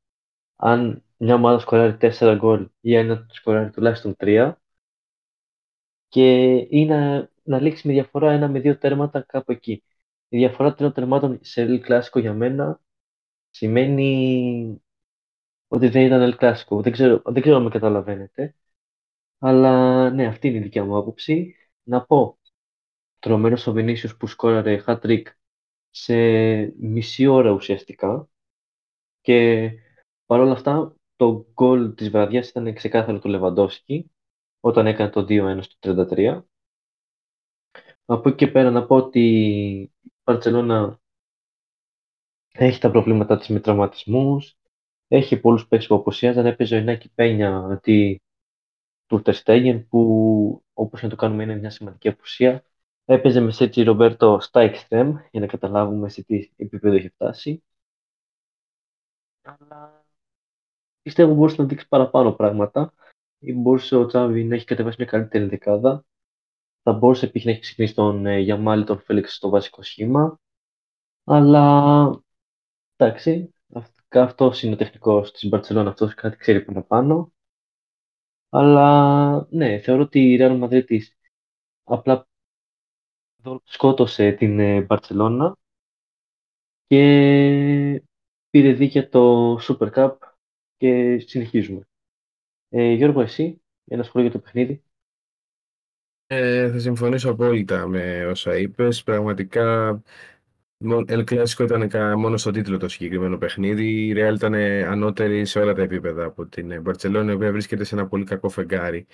αν μια ομάδα σκοράρει 4 γκολ ή ένα του σκοράρει τουλάχιστον 3 και είναι να λήξει με διαφορά ένα με δύο τέρματα κάπου εκεί. Η διαφορά τριών τερμάτων σε El Clásico για μένα σημαίνει ότι δεν ήταν El Clásico. Δεν ξέρω, δεν ξέρω αν με καταλαβαίνετε. Αλλά ναι, αυτή είναι η δικιά μου άποψη. Να πω τρομένος ο Βινίσιος που σκόραρε hat-trick σε μισή ώρα ουσιαστικά και παρόλα αυτά το γκολ της βραδιάς ήταν ξεκάθαρο του Λεβαντόσκι όταν έκανε το 2-1 στο 33. Από εκεί και πέρα να πω ότι η Μπαρτσελώνα έχει τα προβλήματά της με τραυματισμούς, έχει πολλούς παίκτες που αποσιάζαν, έπαιζε ο Ινάκη Πένια αντί του Τερστέγεν που όπως και να το κάνουμε είναι μια σημαντική απουσία. Έπαιζε με Σέτσι Ρομπέρτο στα εξτρέμ για να καταλάβουμε σε τι επίπεδο έχει φτάσει. Αλλά πιστεύω μπορούσε να δείξει παραπάνω πράγματα. Ή μπορούσε ο Τσάβη να έχει κατεβάσει μια καλύτερη δεκάδα. Θα μπορούσε επίσης να έχει ξεκινήσει τον ε, Γιαμάλη, τον Φέληξ στο βασικό σχήμα. Αλλά εντάξει, αυτό είναι ο τεχνικός της Μπαρσελόνα, αυτός κάτι ξέρει παραπάνω. Αλλά ναι, θεωρώ ότι η Real Madrid της απλά σκότωσε την Μπαρσελόνα και πήρε δίκαια το Super Cup και συνεχίζουμε. Ε, Γιώργο, εσύ, ένα σχόλιο για το παιχνίδι. Ε, θα συμφωνήσω απόλυτα με όσα είπες. Πραγματικά Μο- El Clásico ήταν κα- μόνο στον τίτλο το συγκεκριμένο παιχνίδι. Η Real ήταν ανώτερη σε όλα τα επίπεδα από την Barcelona, η οποία βρίσκεται σε ένα πολύ κακό φεγγάρι,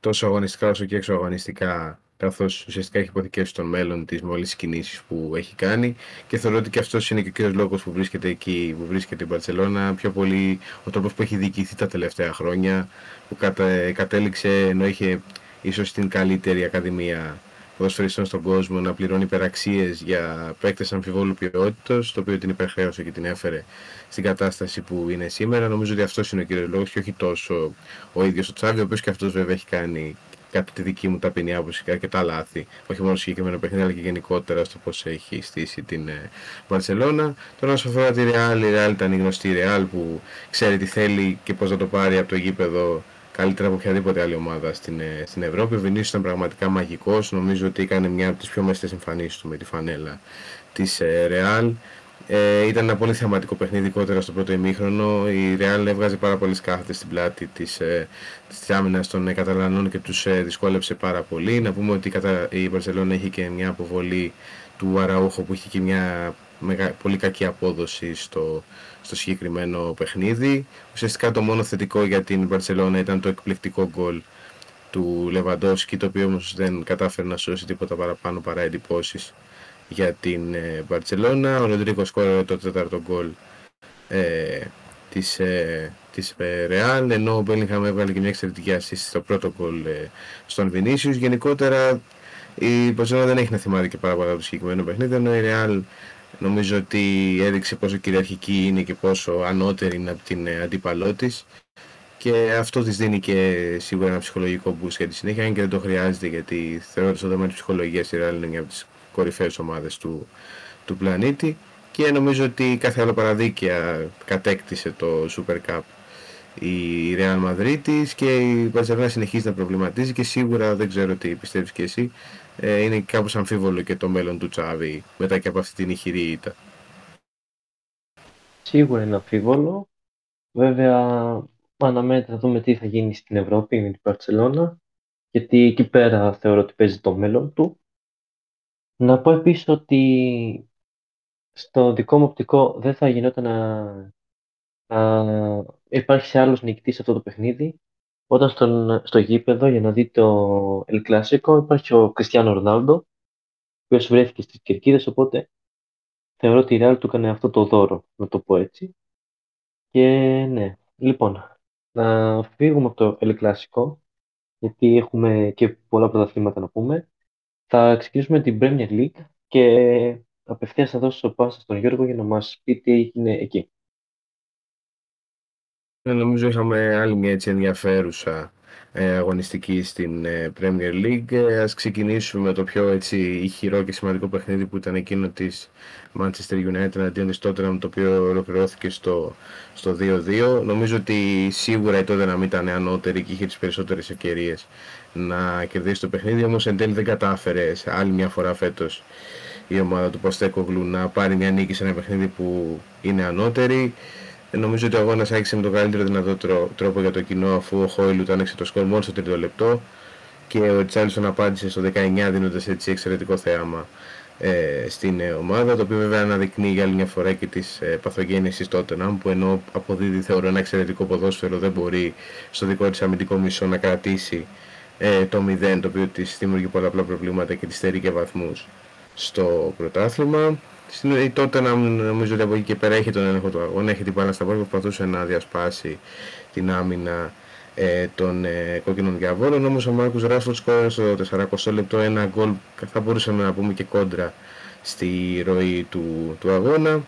τόσο αγωνιστικά όσο και εξωαγωνιστικά, καθώς ουσιαστικά έχει υποθηκεύσει τον μέλλον της με όλες τις κινήσεις που έχει κάνει. Και θεωρώ ότι και αυτός είναι και ο κύριος λόγος που βρίσκεται εκεί, που βρίσκεται η Barcelona, πιο πολύ ο τρόπος που έχει διοικηθεί τα τελευταία χρόνια, που κατα- κατέληξε ενώ είχε ίσως την καλύτερη ακαδημία ποδοσφαιριστών στον κόσμο να πληρώνει υπεραξίες για παίκτες αμφιβόλου ποιότητα, το οποίο την υπερχρέωσε και την έφερε στην κατάσταση που είναι σήμερα. Νομίζω ότι αυτός είναι ο κύριος λόγος και όχι τόσο ο ίδιος ο Τσάβη, ο οποίος και αυτός βέβαια έχει κάνει κατά τη δική μου ταπεινή άποψη και αρκετά λάθη. Όχι μόνο στο συγκεκριμένο παιχνίδι, αλλά και γενικότερα στο πώς έχει στήσει την Βαρσελόνα. Τώρα, όσο αφορά τη Real, η Real ήταν η γνωστή Real που ξέρει τι θέλει και πώς να το πάρει από το γήπεδο καλύτερα από οποιαδήποτε άλλη ομάδα στην, ε, στην Ευρώπη. Ο Βινίσιος ήταν πραγματικά μαγικός. Νομίζω ότι έκανε μια από τις πιο μεστές εμφανίσεις του με τη φανέλα της ε, Real. Ε, ήταν ένα πολύ θεαματικό παιχνίδι, ειδικότερα στο πρώτο ημίχρονο. Η Real έβγαζε πάρα πολλέ κάθετε στην πλάτη της ε, της άμυνας των ε, Καταλανών και τους ε, δυσκόλεψε πάρα πολύ. Να πούμε ότι η Βαρσελόνα είχε και μια αποβολή του Αραούχο που είχε και μια πολύ κακή απόδοση στο, στο συγκεκριμένο παιχνίδι. Ουσιαστικά το μόνο θετικό για την Μπαρσελόνα ήταν το εκπληκτικό γκολ του Λεβαντόσκη, το οποίο όμως δεν κατάφερε να σώσει τίποτα παραπάνω παρά εντυπώσεις για την ε, Μπαρσελόνα. Ο Ροντρίκο σκόρε το τέταρτο γκολ ε, της, ε, της Real, ενώ ο Μπέλιγχαμ έβγαλε και μια εξαιρετική ασίστη στο πρώτο γκολ ε, στον Βινίσιους. Γενικότερα η Μπαρσελόνα δεν έχει να θυμάται και πάρα πολλά το συγκεκριμένο παιχνίδι, ενώ η Real Νομίζω ότι έδειξε πόσο κυριαρχική είναι και πόσο ανώτερη είναι από την ε, αντίπαλό της. Και αυτό της δίνει και σίγουρα ένα ψυχολογικό boost για τη συνέχεια, αν και δεν το χρειάζεται γιατί θεωρώ ότι στο θέμα της ψυχολογίας η Real είναι μια από τις κορυφαίες ομάδες του, του πλανήτη. Και νομίζω ότι κάθε άλλο παραδίκαια κατέκτησε το Super Cup η Real Madrid και η Barcelona συνεχίζει να προβληματίζει και σίγουρα δεν ξέρω τι πιστεύεις και εσύ ε, είναι κάπως αμφίβολο και το μέλλον του Τσάβη μετά και από αυτή την ηχηρή ήττα. Σίγουρα είναι αμφίβολο. Βέβαια, αναμένεται να δούμε τι θα γίνει στην Ευρώπη με την Παρσελώνα, γιατί εκεί πέρα θεωρώ ότι παίζει το μέλλον του. Να πω επίσης ότι στο δικό μου οπτικό δεν θα γινόταν να, να υπάρχει άλλος νικητής σε αυτό το παιχνίδι, όταν στον, στο γήπεδο για να δει το El Clasico υπάρχει ο Κριστιανό Ρονάλντο, ο οποίος βρέθηκε στις κερκίδες, οπότε θεωρώ ότι η Real του έκανε αυτό το δώρο, να το πω έτσι. Και ναι, λοιπόν, να φύγουμε από το El Clasico, γιατί έχουμε και πολλά πρωταθλήματα να πούμε. Θα ξεκινήσουμε την Premier League και απευθείας θα δώσω πάσα στον Γιώργο για να μας πει τι έγινε εκεί. Ε, νομίζω είχαμε άλλη μια έτσι ενδιαφέρουσα ε, αγωνιστική στην ε, Premier League. Ε, ας ξεκινήσουμε με το πιο έτσι ηχηρό και σημαντικό παιχνίδι που ήταν εκείνο της Manchester United αντίον της Tottenham το οποίο ολοκληρώθηκε στο, στο 2-2. Νομίζω ότι σίγουρα η Tottenham ήταν ανώτερη και είχε τις περισσότερες ευκαιρίες να κερδίσει το παιχνίδι όμως εν τέλει δεν κατάφερε σε άλλη μια φορά φέτος η ομάδα του Ποστέκογλου να πάρει μια νίκη σε ένα παιχνίδι που είναι ανώτερη. Ε, νομίζω ότι ο αγώνας άρχισε με τον καλύτερο δυνατό τρόπο για το κοινό αφού ο Χόιλου το άνοιξε το σκορ μόνο στο τρίτο λεπτό και ο Τσάλισον απάντησε στο 19 δίνοντας έτσι εξαιρετικό θέαμα ε, στην ε, ομάδα το οποίο βέβαια αναδεικνύει για άλλη μια φορά και τις ε, παθογένειες της Tottenham που ενώ αποδίδει θεωρώ ένα εξαιρετικό ποδόσφαιρο δεν μπορεί στο δικό της αμυντικό μισό να κρατήσει ε, το 0 το οποίο της δημιουργεί πολλαπλά προβλήματα και της στερεί και βαθμούς στο πρωτάθλημα στην τότε να νομίζω ότι από εκεί και πέρα έχει τον έλεγχο του αγώνα, έχει την μπάλα στα πόδια, προσπαθούσε να διασπάσει την άμυνα ε, των ε, κόκκινων διαβόλων. Όμως ο Μάρκος Ράσφορντ σκόρασε στο 40 λεπτό ένα γκολ, θα μπορούσαμε να πούμε και κόντρα στη ροή του, του αγώνα.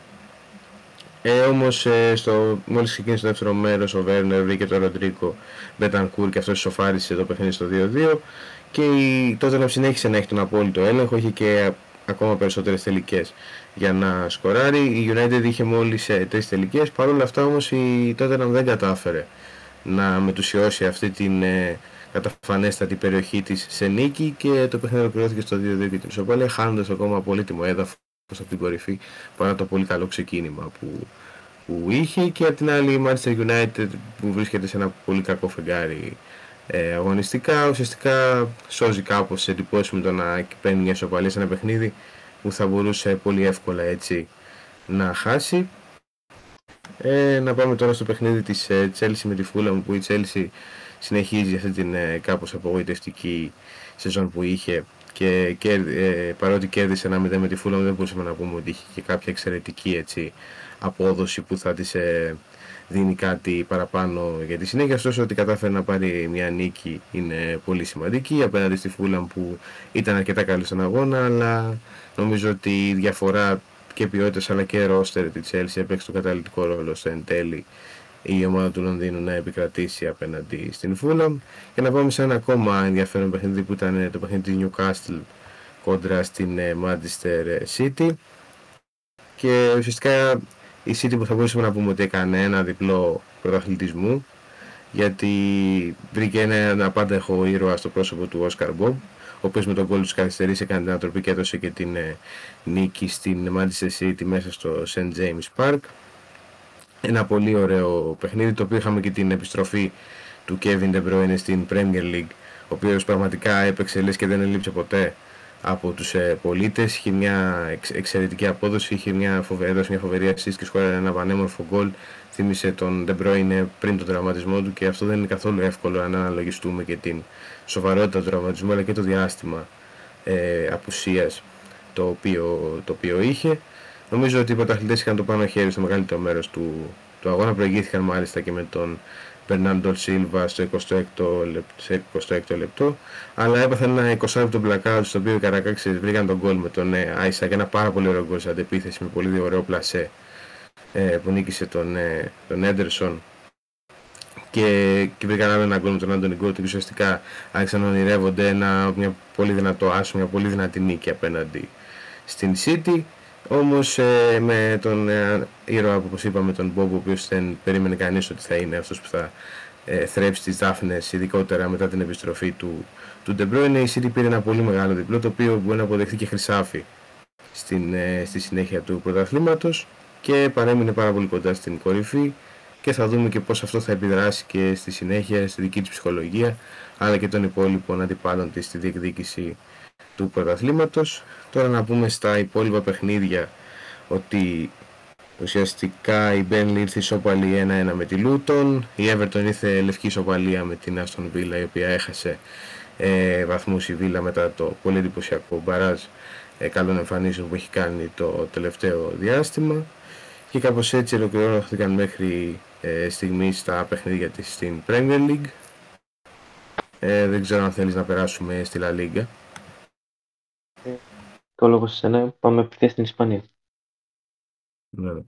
Ε, όμως ε, στο, μόλις ξεκίνησε το δεύτερο μέρος ο Βέρνερ βρήκε τον Ροντρίκο Μπετανκούρ και αυτός σοφάρισε το παιχνίδι στο 2-2 και η, τότε να συνέχισε να έχει τον απόλυτο έλεγχο, είχε και ακόμα περισσότερες τελικές για να σκοράρει. Η United είχε μόλις ε, τρεις τελικές, παρόλα αυτά όμως η Tottenham δεν κατάφερε να μετουσιώσει αυτή την ε, καταφανέστατη περιοχή της σε νίκη και το παιχνίδι ολοκληρώθηκε στο 2-2 και την ισοπαλία χάνοντας ακόμα πολύτιμο έδαφος από την κορυφή παρά το πολύ καλό ξεκίνημα που, που είχε και από την άλλη η Manchester United που βρίσκεται σε ένα πολύ κακό φεγγάρι ε, αγωνιστικά ουσιαστικά σώζει κάπως σε εντυπώσεις με το να παίρνει μια ισοπαλία σε ένα παιχνίδι που θα μπορούσε πολύ εύκολα έτσι να χάσει. Ε, να πάμε τώρα στο παιχνίδι της ε, Chelsea με τη Fulham που η Chelsea συνεχίζει αυτή την ε, κάπως απογοητευτική σεζόν που είχε και, και ε, παρότι κέρδισε ένα 0 με τη Fulham δεν μπορούσαμε να πούμε ότι είχε και κάποια εξαιρετική έτσι, απόδοση που θα της ε, δίνει κάτι παραπάνω για τη συνέχεια. Ωστόσο ότι κατάφερε να πάρει μια νίκη είναι πολύ σημαντική απέναντι στη Φούλαμ που ήταν αρκετά καλή στον αγώνα αλλά νομίζω ότι η διαφορά και ποιότητες αλλά και ρόστερ της Chelsea έπαιξε το καταλητικό ρόλο στο εν τέλει η ομάδα του Λονδίνου να επικρατήσει απέναντι στην Φούλαμ. Και να πάμε σε ένα ακόμα ενδιαφέρον παιχνίδι που ήταν το παιχνίδι της Newcastle κόντρα στην ε, Manchester City. Και ουσιαστικά η City που θα μπορούσαμε να πούμε ότι έκανε ένα διπλό πρωταθλητισμού γιατί βρήκε ένα απάνταχο ήρωα στο πρόσωπο του Όσκαρ Μπομπ ο οποίος με τον κόλλο του καθυστερήσει έκανε την ανατροπή και έδωσε και την ε, νίκη στην Manchester City μέσα στο St. James Park ένα πολύ ωραίο παιχνίδι το οποίο είχαμε και την επιστροφή του Kevin De Bruyne στην Premier League ο οποίος πραγματικά έπαιξε λες και δεν έλειψε ποτέ από τους ε, πολίτες. Είχε μια εξαιρετική απόδοση είχε μια φοβε... έδωσε μια φοβερή assist και σκόραρε ένα πανέμορφο γκολ. Θύμισε τον De Bruyne πριν τον τραυματισμό του και αυτό δεν είναι καθόλου εύκολο αν αναλογιστούμε και την σοβαρότητα του τραυματισμού αλλά και το διάστημα ε, απουσίας το οποίο, το οποίο είχε Νομίζω ότι οι πρωταθλητές είχαν το πάνω χέρι στο μεγαλύτερο μέρος του, του αγώνα. Προηγήθηκαν μάλιστα και με τον Μπερνάντο Σίλβα στο 26ο, λεπτό, 26 λεπτό. Αλλά έπαθαν ένα 20 λεπτό blackout στο οποίο οι Καρακάξες βρήκαν τον γκολ με τον ε, Άισα και ένα πάρα πολύ ωραίο γκολ σε αντεπίθεση με πολύ ωραίο πλασέ ε, που νίκησε τον, ε, τον Έντερσον και, και βρήκαν άλλο ένα γκολ με τον Άντωνι Γκότ και ουσιαστικά άρχισαν να ονειρεύονται ένα μια πολύ δυνατό άσο, μια πολύ δυνατή νίκη απέναντι στην City όμως ε, με τον ε, ήρωα που όπως είπαμε τον Μπομπ ο οποίος δεν περίμενε κανείς ότι θα είναι αυτός που θα ε, θρέψει τις Δάφνες ειδικότερα μετά την επιστροφή του, του De Bruyne η City πήρε ένα πολύ μεγάλο διπλό το οποίο μπορεί να αποδεχθεί και χρυσάφι στην, ε, στη συνέχεια του πρωταθλήματος και παρέμεινε πάρα πολύ κοντά στην κορυφή και θα δούμε και πώς αυτό θα επιδράσει και στη συνέχεια στη δική της ψυχολογία αλλά και των υπόλοιπων αντιπάλων της στη διεκδίκηση του πρωταθλήματος. Τώρα να πούμε στα υπόλοιπα παιχνίδια ότι ουσιαστικά η Μπέρνλι ήρθε ισοπαλή 1-1 με τη Λούτον, η Everton ήρθε λευκή ισοπαλία με την Άστον Βίλα η οποία έχασε ε, βαθμούς η Βίλα μετά το πολύ εντυπωσιακό μπαράζ ε, καλών εμφανίσεων που έχει κάνει το τελευταίο διάστημα και κάπως έτσι ολοκληρώθηκαν μέχρι ε, στιγμής τα παιχνίδια της στην Premier League. Ε, δεν ξέρω αν θέλεις να περάσουμε στη La Liga. Το λόγος σε σένα, πάμε απευθείας στην Ισπανία. Ναι.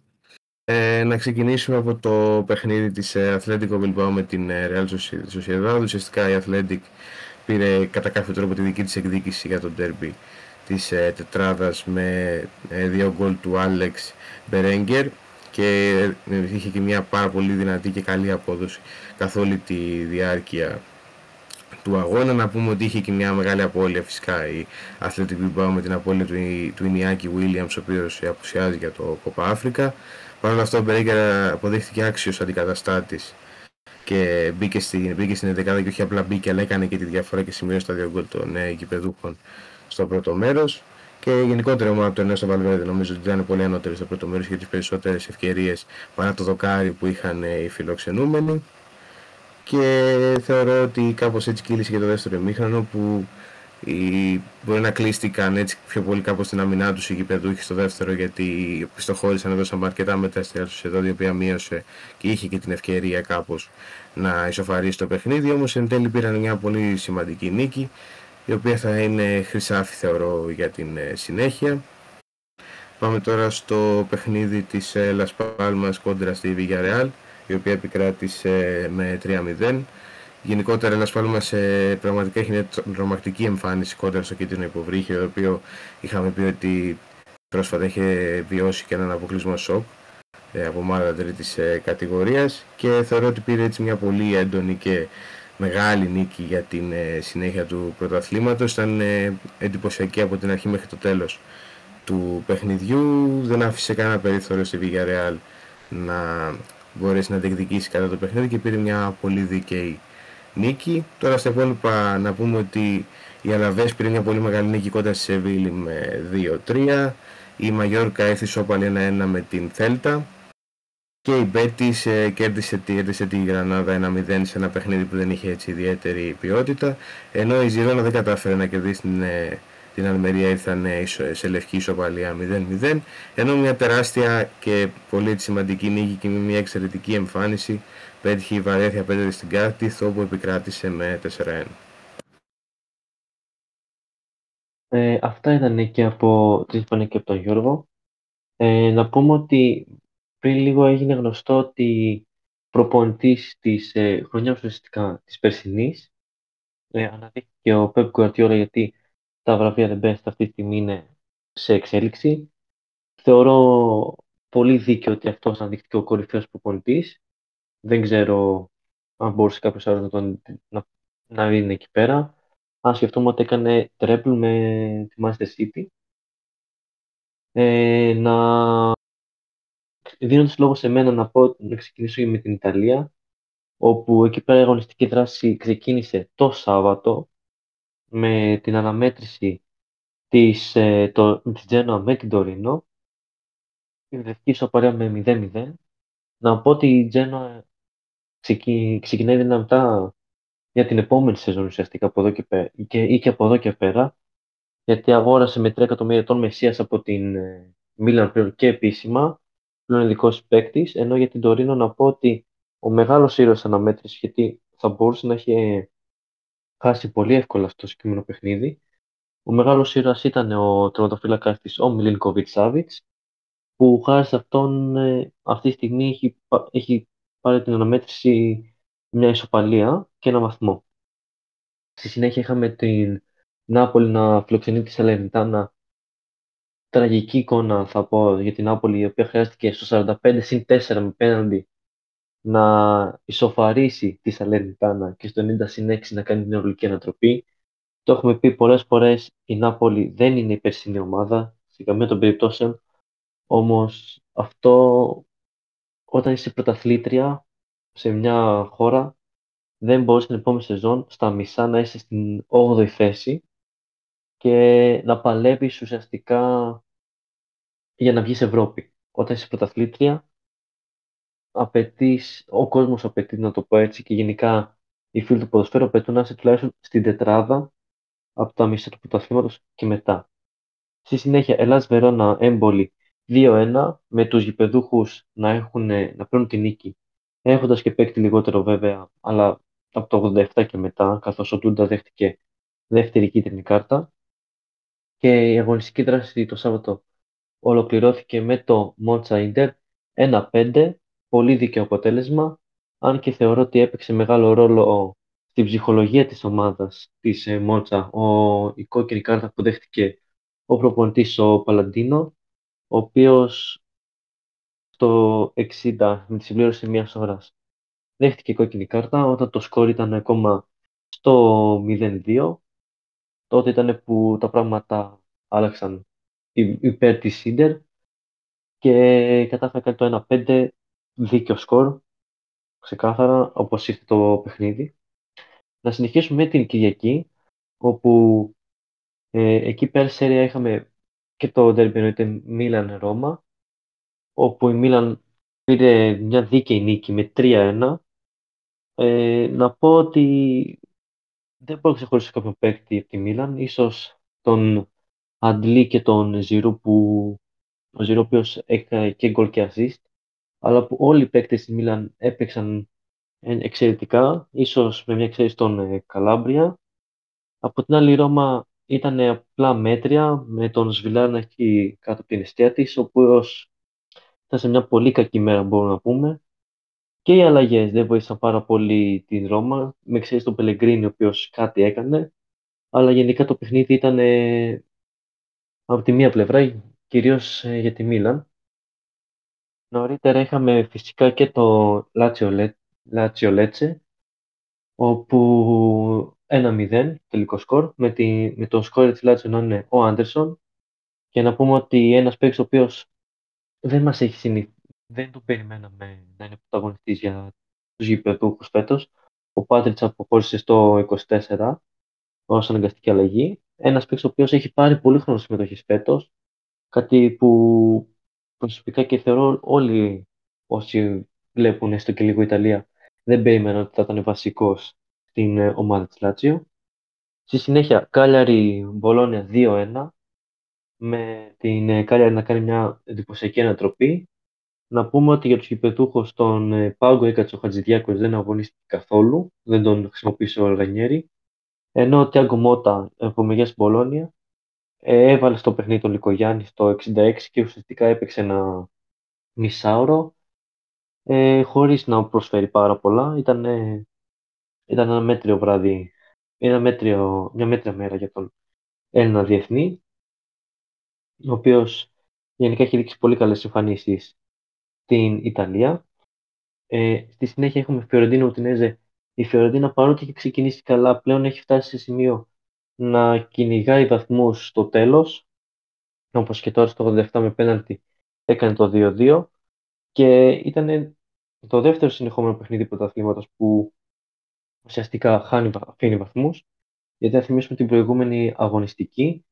Ε, να ξεκινήσουμε από το παιχνίδι της ε, Athletic Bilbao με την ε, Real Sociedad. Ουσιαστικά η Athletic πήρε κατά κάποιο τρόπο τη δική της εκδίκηση για το derby της ε, τετράδας με ε, δύο γκολ του Άλεξ Μπερέγκερ και ε, είχε και μια πάρα πολύ δυνατή και καλή απόδοση καθ' όλη τη διάρκεια του αγώνα. Να πούμε ότι είχε και μια μεγάλη απώλεια φυσικά η Athletic Bilbao με την απώλεια του, του Ινιάκη Williams ο οποίος απουσιάζει για το Κόπα Αφρικα. Παρ' όλα αυτά ο Μπερέγκερ αποδείχθηκε άξιος αντικαταστάτης και μπήκε στην, μπήκε στην 11 και όχι απλά μπήκε αλλά έκανε και τη διαφορά και σημείωσε τα δύο γκολ των ε, γηπεδούχων στο πρώτο μέρος και γενικότερα ομάδα του Ενέστα Βαλβέρδε νομίζω ότι ήταν πολύ ανώτερη στο πρώτο μέρος για τις περισσότερες ευκαιρίες παρά το δοκάρι που είχαν ε, οι φιλοξενούμενοι και θεωρώ ότι κάπως έτσι κύλησε και το δεύτερο ημίχρονο που οι, μπορεί να κλείστηκαν έτσι πιο πολύ κάπως στην αμυνά τους οι γηπεδούχοι στο δεύτερο γιατί πιστοχώρησαν έδωσαν αρκετά μετά στη εδώ η οποία μείωσε και είχε και την ευκαιρία κάπως να ισοφαρίσει το παιχνίδι. Όμως εν τέλει πήραν μια πολύ σημαντική νίκη η οποία θα είναι χρυσάφι θεωρώ για την ε, συνέχεια. Πάμε τώρα στο παιχνίδι της ε, Las Palmas κόντρα στη Villarreal η οποία επικράτησε με 3-0. Γενικότερα ένα Πάλμα σε πραγματικά έχει μια τρομακτική εμφάνιση κόντρα στο κίτρινο υποβρύχιο, το οποίο είχαμε πει ότι πρόσφατα είχε βιώσει και έναν αποκλεισμό σοκ ε, από ομάδα τρίτης ε, κατηγορίας και θεωρώ ότι πήρε έτσι μια πολύ έντονη και μεγάλη νίκη για την ε, συνέχεια του πρωταθλήματος. Ήταν εντυπωσιακή από την αρχή μέχρι το τέλος του παιχνιδιού. Δεν άφησε κανένα περιθώριο στη Villarreal να μπορέσει να διεκδικήσει κατά το παιχνίδι και πήρε μια πολύ δίκαιη νίκη. Τώρα στα υπόλοιπα να πούμε ότι η Αλαβές πήρε μια πολύ μεγάλη νίκη κοντά στη Σεβίλη με 2-3. Η Μαγιόρκα έθισε σοπαλή 1-1 με την Θέλτα. Και η Μπέτης ε, κέρδισε, κέρδισε τη Γρανάδα 1-0 σε ένα παιχνίδι που δεν είχε έτσι ιδιαίτερη ποιότητα. Ενώ η Ζηρώνα δεν κατάφερε να κερδίσει την ε, την Αλμερία ήρθαν σε λευκή ισοπαλία 0-0 ενώ μια τεράστια και πολύ σημαντική νίκη και μια εξαιρετική εμφάνιση πέτυχε η Βαρέθια απέναντι στην Κάρτιθ όπου επικράτησε με 4-1. Ε, αυτά ήταν και από την Ισπανία και από τον Γιώργο. Ε, να πούμε ότι πριν λίγο έγινε γνωστό ότι προπονητής της ε, χρονιάς ουσιαστικά της περσινής. Ε, αναδείχθηκε ο Pep Guardiola γιατί τα βραβεία The Best αυτή τη στιγμή είναι σε εξέλιξη. Θεωρώ πολύ δίκαιο ότι αυτός αναδείχθηκε ο κορυφαίος προπονητής. Δεν ξέρω αν μπορούσε κάποιος άλλος να, τον, να, να είναι εκεί πέρα. Αν σκεφτούμε ότι έκανε τρέπλ με τη Manchester City. Ε, να δίνοντας λόγο σε μένα να, πω, να ξεκινήσω με την Ιταλία, όπου εκεί πέρα η αγωνιστική δράση ξεκίνησε το Σάββατο με την αναμέτρηση της, ε, το, της Genoa με την Τωρίνο. Η βρεθική ισοπαλία με 0-0. Να πω ότι η Genoa ξεκι, ξεκινάει δυνατά για την επόμενη σεζόν ουσιαστικά από εδώ και, πέρα, και, ή και από εδώ και πέρα, γιατί αγόρασε με 3 εκατομμύρια τον Μεσσίας από την Μίλαν πλέον και επίσημα, πλέον ειδικός παίκτης, ενώ για την Τωρίνο να πω ότι ο μεγάλος ήρωας αναμέτρησης, γιατί θα μπορούσε να έχει χάσει πολύ εύκολα στο συγκεκριμένο παιχνίδι. Ο μεγάλος ήρωας ήταν ο τερματοφύλακας της, ο Μιλίνκοβιτ Σάβιτς, που χάρη σε αυτόν ε, αυτή τη στιγμή έχει, έχει πάρει την αναμέτρηση μια ισοπαλία και ένα βαθμό. Στη συνέχεια είχαμε την Νάπολη να φιλοξενεί τη Σαλερνιτάνα. Τραγική εικόνα θα πω για την Νάπολη, η οποία χρειάστηκε στο 45 συν 4 με πέναντι να ισοφαρίσει τη Σαλερνιτάνα και στο 90 συν 6 να κάνει την ορολογική ανατροπή. Το έχουμε πει πολλές φορές, η Νάπολη δεν είναι η περσινή ομάδα, σε καμία των περιπτώσεων, όμως αυτό όταν είσαι πρωταθλήτρια σε μια χώρα δεν μπορείς στην επόμενη σεζόν στα μισά να είσαι στην 8η θέση και να παλεύεις ουσιαστικά για να βγεις Ευρώπη. Όταν είσαι πρωταθλήτρια, απαιτείς, ο κόσμος απαιτεί να το πω έτσι και γενικά οι φίλοι του ποδοσφαίρου απαιτούν να είσαι τουλάχιστον στην τετράδα από τα μισά του πρωταθλήματος και μετά. Στη συνέχεια, Ελλάς Βερόνα έμπολη 2-1 με τους γηπεδούχους να, έχουν, να παίρνουν την νίκη έχοντας και παίκτη λιγότερο βέβαια αλλά από το 87 και μετά καθώς ο Τούντα δέχτηκε δεύτερη κίτρινη κάρτα και η αγωνιστική δράση το Σάββατο ολοκληρώθηκε με το Μότσα Ιντερ 1-5, πολύ δίκαιο αποτέλεσμα, αν και θεωρώ ότι έπαιξε μεγάλο ρόλο στην ψυχολογία της ομάδας της ε, Μότσα. Ο, η κόκκινη κάρτα που δέχτηκε ο προπονητής ο Παλαντίνο, ο οποίος στο 60 με τη συμπλήρωση μιας ώρας δέχτηκε κόκκινη κάρτα όταν το σκόρ ήταν ακόμα στο 0-2 τότε ήταν που τα πράγματα άλλαξαν υπέρ της Σίντερ και κατάφερε κάνει το 1-5 δίκαιο σκορ ξεκάθαρα όπως ήρθε το παιχνίδι. Να συνεχίσουμε με την Κυριακή όπου ε, εκεί πέρα σέρια είχαμε και το derby εννοείται Μίλαν Ρώμα όπου η Μίλαν πήρε μια δίκαιη νίκη με 3-1 ε, να πω ότι δεν μπορώ να ξεχωρίσω κάποιον παίκτη από τη Μίλαν. Ίσως τον Αντλή και τον Ζηρού που ο Ζηρού ο οποίος έκανε και γκολ και assist αλλά που όλοι οι παίκτες της Μίλαν έπαιξαν εξαιρετικά, ίσως με μια εξαίρεση τον ε, Καλάμπρια. Από την άλλη η Ρώμα ήταν απλά μέτρια με τον Σβιλάρ να έχει κάτω από την αιστεία της, ο οποίος ήταν σε μια πολύ κακή μέρα μπορούμε να πούμε και οι αλλαγές δεν βοήθησαν πάρα πολύ την Ρώμα, με εξαίρεση τον Πελεγκρίνη, ο οποίος κάτι έκανε. Αλλά γενικά το παιχνίδι ήταν ε, από τη μία πλευρά, κυρίως ε, για τη Μίλαν. Νωρίτερα είχαμε φυσικά και το Λάτσιο Λέτσε, όπου 1-0 τελικό σκορ, με, τη, με τον σκόρ της Λάτσιο να είναι ο Άντερσον. Και να πούμε ότι ένας παίκτης ο οποίος δεν μας έχει συνηθίσει δεν το περιμέναμε να είναι πρωταγωνιστή για του γηπεδούχου φέτο. Ο Πάτριτ αποχώρησε στο 24 ω αναγκαστική αλλαγή. Ένα παίκτη ο οποίο έχει πάρει πολύ χρόνο συμμετοχή φέτο. Κάτι που προσωπικά και θεωρώ όλοι όσοι βλέπουν έστω και λίγο Ιταλία δεν περίμεναν ότι θα ήταν βασικός στην ε, ομάδα της Λάτσιο. Στη συνέχεια, Κάλιαρη Μπολόνια 2-1 με την ε, Κάλιαρη να κάνει μια εντυπωσιακή ανατροπή να πούμε ότι για τους γηπεδούχους τον ε, Πάγκο έκατσε ο Χατζηδιάκος δεν αγωνίστηκε καθόλου, δεν τον χρησιμοποίησε ο Αλγανιέρη, ενώ ο Τιάγκο Μότα από Μεγιάς Μπολόνια ε, έβαλε στο παιχνίδι τον Λικογιάννη στο 66 και ουσιαστικά έπαιξε ένα μισάωρο ε, χωρίς να προσφέρει πάρα πολλά. Ήταν, ήταν ένα μέτριο βράδυ, ένα μέτριο, μια μέτρια μέρα για τον Έλληνα διεθνή, ο οποίος γενικά έχει δείξει πολύ καλές εμφανίσεις στην Ιταλία. Ε, στη συνέχεια έχουμε Φιωρεντίνο Ουτινέζε. Η Φιωρεντίνα παρότι έχει ξεκινήσει καλά, πλέον έχει φτάσει σε σημείο να κυνηγάει βαθμούς στο τέλος, όπως και τώρα στο 87 με πέναλτι έκανε το 2-2 και ήταν το δεύτερο συνεχόμενο παιχνίδι πρωταθλήματος που ουσιαστικά χάνει, αφήνει βαθμούς γιατί θα θυμίσουμε την προηγούμενη αγωνιστική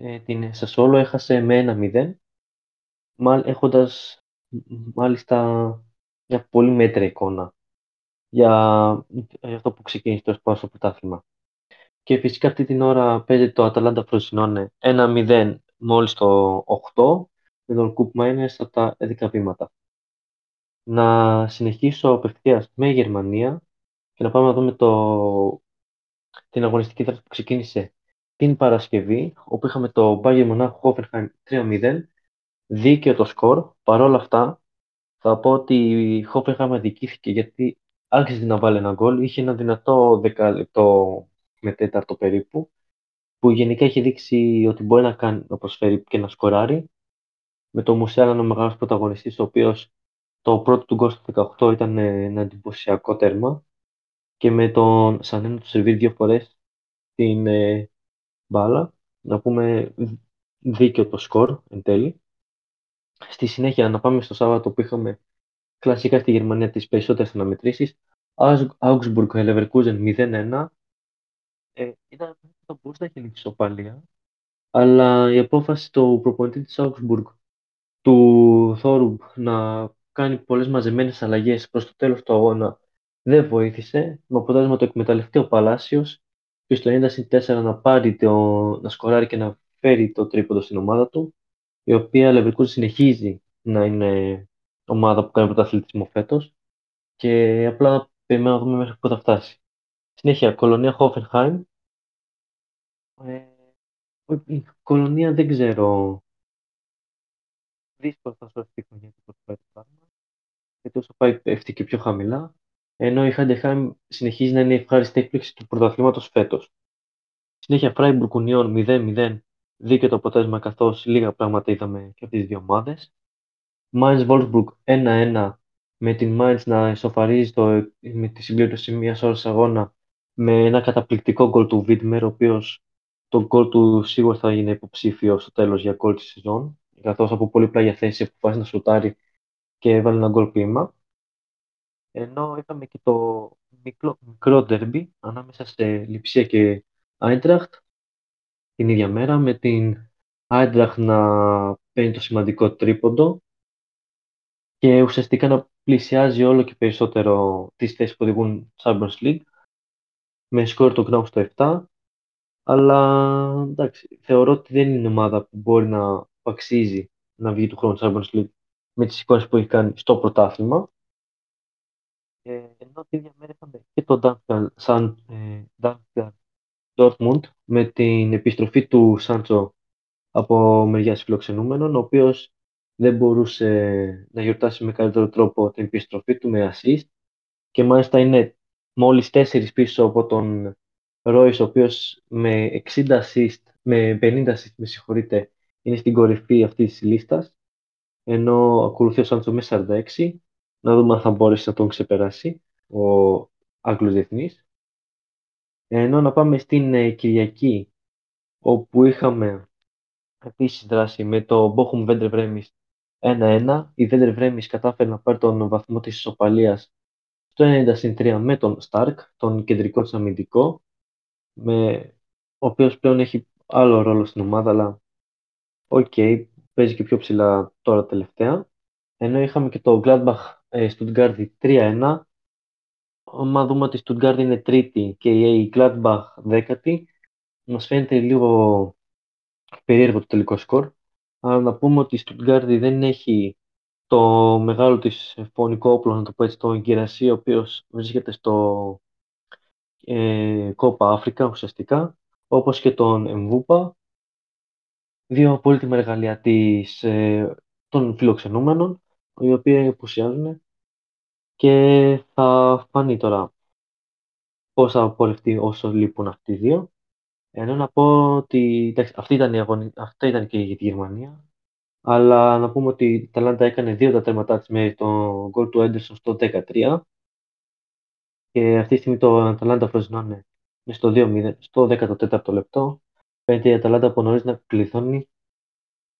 ε, την Σασόλο έχασε με 1-0 έχοντας μάλιστα μια πολύ μέτρια εικόνα για, για αυτό που ξεκίνησε το στο πρωτάθλημα. Και φυσικά αυτή την ώρα παίζει το Αταλάντα Φροσινόνε 1-0 μόλις το 8 με τον Κουπ Μάινερς από τα 11 βήματα. Να συνεχίσω απευθείας με Γερμανία και να πάμε να δούμε το, την αγωνιστική δράση που ξεκίνησε την Παρασκευή, όπου είχαμε το Bayern Μονάχου Hoffenheim 3-0, δίκαιο το σκορ. Παρ' όλα αυτά, θα πω ότι η Hoffenheim αδικήθηκε γιατί άρχισε να βάλει ένα γκολ. Είχε ένα δυνατό δεκαλεπτό με τέταρτο περίπου, που γενικά έχει δείξει ότι μπορεί να, κάνει, να προσφέρει και να σκοράρει. Με το Μουσέλα ένα μεγάλος πρωταγωνιστής, ο οποίος το πρώτο του γκολ στο 18 ήταν ένα εντυπωσιακό τέρμα. Και με τον Σανένο του σερβίρει δύο φορές την ε, μπάλα. Να πούμε δίκαιο το σκορ εν τέλει. Στη συνέχεια να πάμε στο Σάββατο που είχαμε κλασικά στη Γερμανία τις περισσότερες αναμετρήσεις. Augsburg Leverkusen 0-1 ε, ήταν θα μπορούσε να έχει λήξει ισοπαλία, αλλά η απόφαση του προπονητή της Augsburg, του Θόρουμπ, να κάνει πολλές μαζεμένες αλλαγές προς το τέλος του αγώνα δεν βοήθησε, με αποτέλεσμα το εκμεταλλευτεί ο Παλάσιος και στο 90 να πάρει το, να σκοράρει και να φέρει το τρίποντο στην ομάδα του, η οποία Leverkusen συνεχίζει να είναι ομάδα που κάνει πρωταθλητισμό φέτος και απλά περιμένουμε να δούμε μέχρι πού θα φτάσει. Συνέχεια, κολονία Hoffenheim. Ε, η κολονία δεν ξέρω. Δύσκολο θα σου εξηγήσω γιατί το πάει το πράγμα. Γιατί όσο πάει πέφτει και πιο χαμηλά. Ενώ η Χάντεχάιμ συνεχίζει να είναι η ευχάριστη έκπληξη του πρωταθλήματος φέτος. Συνέχεια, Freiburg Union 0-0. Δίκαιο το αποτέλεσμα καθώς λίγα πράγματα είδαμε και από τις δύο ομάδες. Mainz Wolfsburg 1-1 με την Mainz να ισοφαρίζει το, με τη συμπλήρωση μιας ώρας αγώνα με ένα καταπληκτικό γκολ του Βίτμερ, ο οποίος το γκολ του σίγουρα θα είναι υποψήφιο στο τέλος για γκολ της σεζόν, καθώς από πολύ πλάγια θέση αποφάσισε να σουτάρει και έβαλε ένα γκολ πείμα. Ενώ είχαμε και το μικρό, μικρό ντερμπι ανάμεσα σε Λιψία και Άιντραχτ την ίδια μέρα, με την Άιντραχτ να παίρνει το σημαντικό τρίποντο και ουσιαστικά να πλησιάζει όλο και περισσότερο τις θέσεις που οδηγούν Champions League με σκορ το Γκνάου στο 7 αλλά εντάξει, θεωρώ ότι δεν είναι ομάδα που μπορεί να αξίζει να βγει του χρόνου Champions League με τις εικόνες που έχει κάνει στο πρωτάθλημα. Ε, ενώ την ίδια μέρα είχαμε και το Duncan, σαν, ε, Duncan Dortmund με την επιστροφή του Σάντσο από μεριά φιλοξενούμενων, ο οποίος δεν μπορούσε να γιορτάσει με καλύτερο τρόπο την επιστροφή του με assist και μάλιστα είναι μόλις τέσσερις πίσω από τον Ρόις, ο οποίος με 60 assist, με 50 assist, με συγχωρείτε, είναι στην κορυφή αυτής της λίστας, ενώ ακολουθεί ο Σάντσο με 46. Να δούμε αν θα μπορέσει να τον ξεπεράσει ο Άγγλος Διεθνής. Ενώ να πάμε στην ε, Κυριακή, όπου είχαμε επίσης δράση με το Bochum Βέντερ Βρέμις 1-1. Η Βέντερ Βρέμις κατάφερε να πάρει τον βαθμό της ισοπαλίας στο 90 με τον Σταρκ, τον κεντρικό της αμυντικό, με, ο οποίος πλέον έχει άλλο ρόλο στην ομάδα, αλλά ok, okay, παίζει και πιο ψηλά τώρα τελευταία. Ενώ είχαμε και το Gladbach ε, Stuttgart 3-1, άμα δούμε ότι η Stuttgart είναι τρίτη και η Gladbach δέκατη, μας φαίνεται λίγο περίεργο το τελικό σκορ. Αλλά να πούμε ότι η Stuttgart δεν έχει το μεγάλο της φονικό όπλο, να το πω έτσι, τον Γκιρασί, ο οποίος βρίσκεται στο ε, Κόπα Αφρικα ουσιαστικά, όπως και τον Εμβούπα, δύο πολύτιμα εργαλεία της, ε, των φιλοξενούμενων, οι οποίοι απουσιάζουν και θα φανεί τώρα πώς θα πορευτεί όσο λείπουν αυτοί οι δύο. Ενώ να πω ότι εντάξει, αυτή ήταν, η αγωνι... αυτή ήταν και για τη Γερμανία. Αλλά να πούμε ότι η Ταλάντα έκανε δύο τα τέρματά της με το γκολ του Έντερσον στο 13 και αυτή τη στιγμή το Αταλάντα φροσινώνει στο 2-0, στο 14ο λεπτό. Φαίνεται η Αταλάντα από νωρίς να κλειδώνει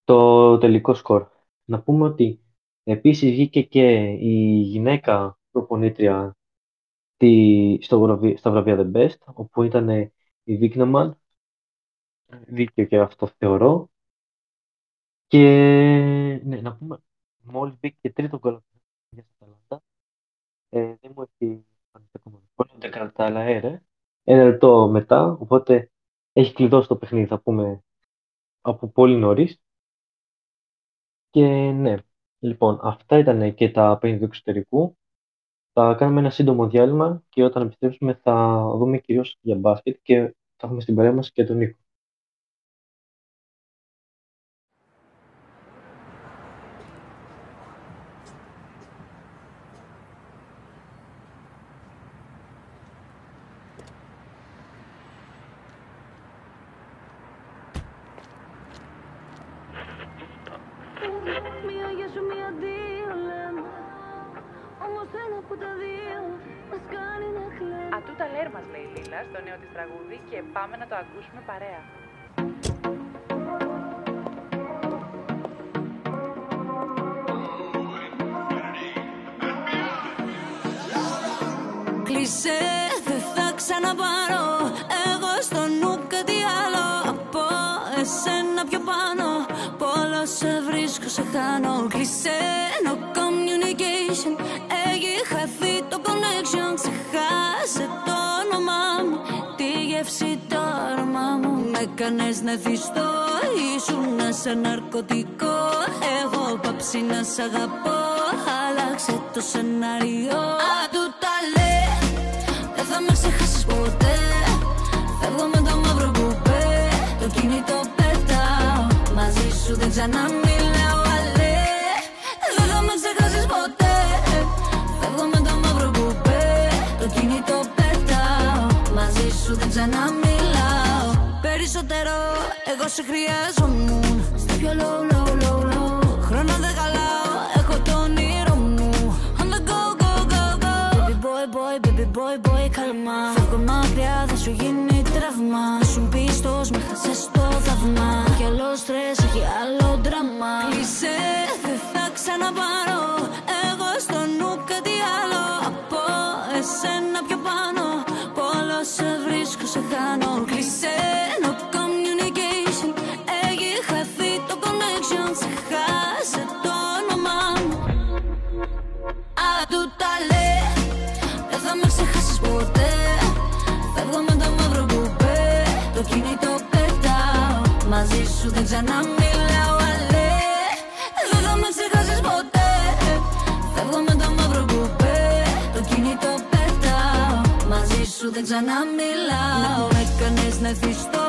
το τελικό σκορ. Να πούμε ότι επίσης βγήκε και η γυναίκα προπονήτρια τη, στο βραβεία, στα βραβεία The Best, όπου ήταν η Βίκναμαν. Δίκαιο και αυτό θεωρώ. Και ναι, να πούμε, μόλις μπήκε και τρίτο γκολ για την Αταλάντα. Ε, δεν μου έχει φανεί ακόμα πολύ, δεν κρατά αέρα. Ένα λεπτό μετά, οπότε έχει κλειδώσει το παιχνίδι, θα πούμε, από πολύ νωρίς. Και ναι, λοιπόν, αυτά ήταν και τα παιχνίδια του εξωτερικού. Θα κάνουμε ένα σύντομο διάλειμμα και όταν επιστρέψουμε θα δούμε κυρίως για μπάσκετ και θα έχουμε στην παρέα μας και τον Νίκο. Πάμε να το ακούσουμε παρέα. Κλεισέ, δεν θα ξαναπάρω. Εγώ στο νου κάτι άλλο. Από εσένα πιο πάνω. Πόλο σε βρίσκω, σε χάνω. Κλεισέ, no communication. Έχει χαθεί το connection. Ξεχάσε το όνομά μου Τη γεύση το αρώμα μου. Με κάνες να θυστώ Ήσουν σε ναρκωτικό. Έχω πάψει να σ' αγαπώ. Άλλαξε το σενάριο. Αντού τα λέει δεν θα με ξεχάσεις ποτέ. Φεύγω με το μαύρο κουπέ. Το κινητό πετάω. Μαζί σου δεν ξαναμιλάω σου δεν ξαναμιλάω. Περισσότερο εγώ σε χρειάζομουν Στο πιο low, low, low, low Χρόνο δεν χαλάω Έχω το όνειρο μου. On the go, go, go, go. Baby boy, boy, baby boy, boy, καλμά. Φεύγω μακριά, θα σου γίνει τραύμα. Σου πίστος, με χάσες το θαύμα. Κι άλλο στρες, έχει άλλο δράμα Κλείσέ, δεν θα ξαναπάρω. Εγώ στο νου κάτι άλλο. Από εσένα πιο πάνω Πόλο σε βρίσκω, σε χάνω Κλείσέ, no communication. Έχει χαθεί το connection. Ξεχάσε το όνομά μου. Αντού τα λέει Δεν θα με ξεχάσεις ποτέ. Φεύγω με το μαύρο κουπέ. Το κινητό πετάω. Μαζί σου δεν ξαναμιλάω σου δεν ξαναμιλάω. Με κάνες να θυστώ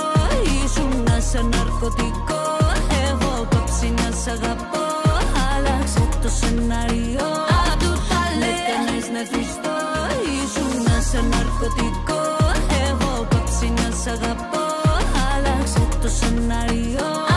Ήσουν σε ναρκωτικό. Εγώ πάψει να σ' αγαπώ. Άλλαξε το σενάριο. Αντού τα λέει Με κάνες να θυστώ Ήσουν σε ναρκωτικό. Εγώ πάψει να σ' αγαπώ. Άλλαξε το σενάριο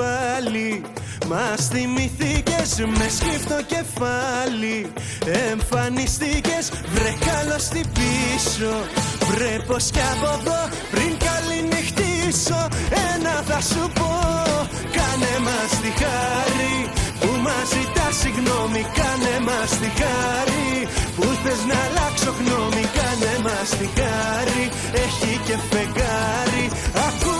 πάλι. Μας θυμηθήκες με σκύφτο κεφάλι. Εμφανιστήκες βρε καλώς πίσω. Βρε πως κι από εδώ πριν καληνυχτήσω. Ένα θα σου πω Κάνε μας τη χάρη. Που μας ζητάς συγγνώμη Κάνε μας τη χάρη. Που θες να αλλάξω γνώμη Κάνε μας τη χάρη. Έχει και φεγγάρι. Ακού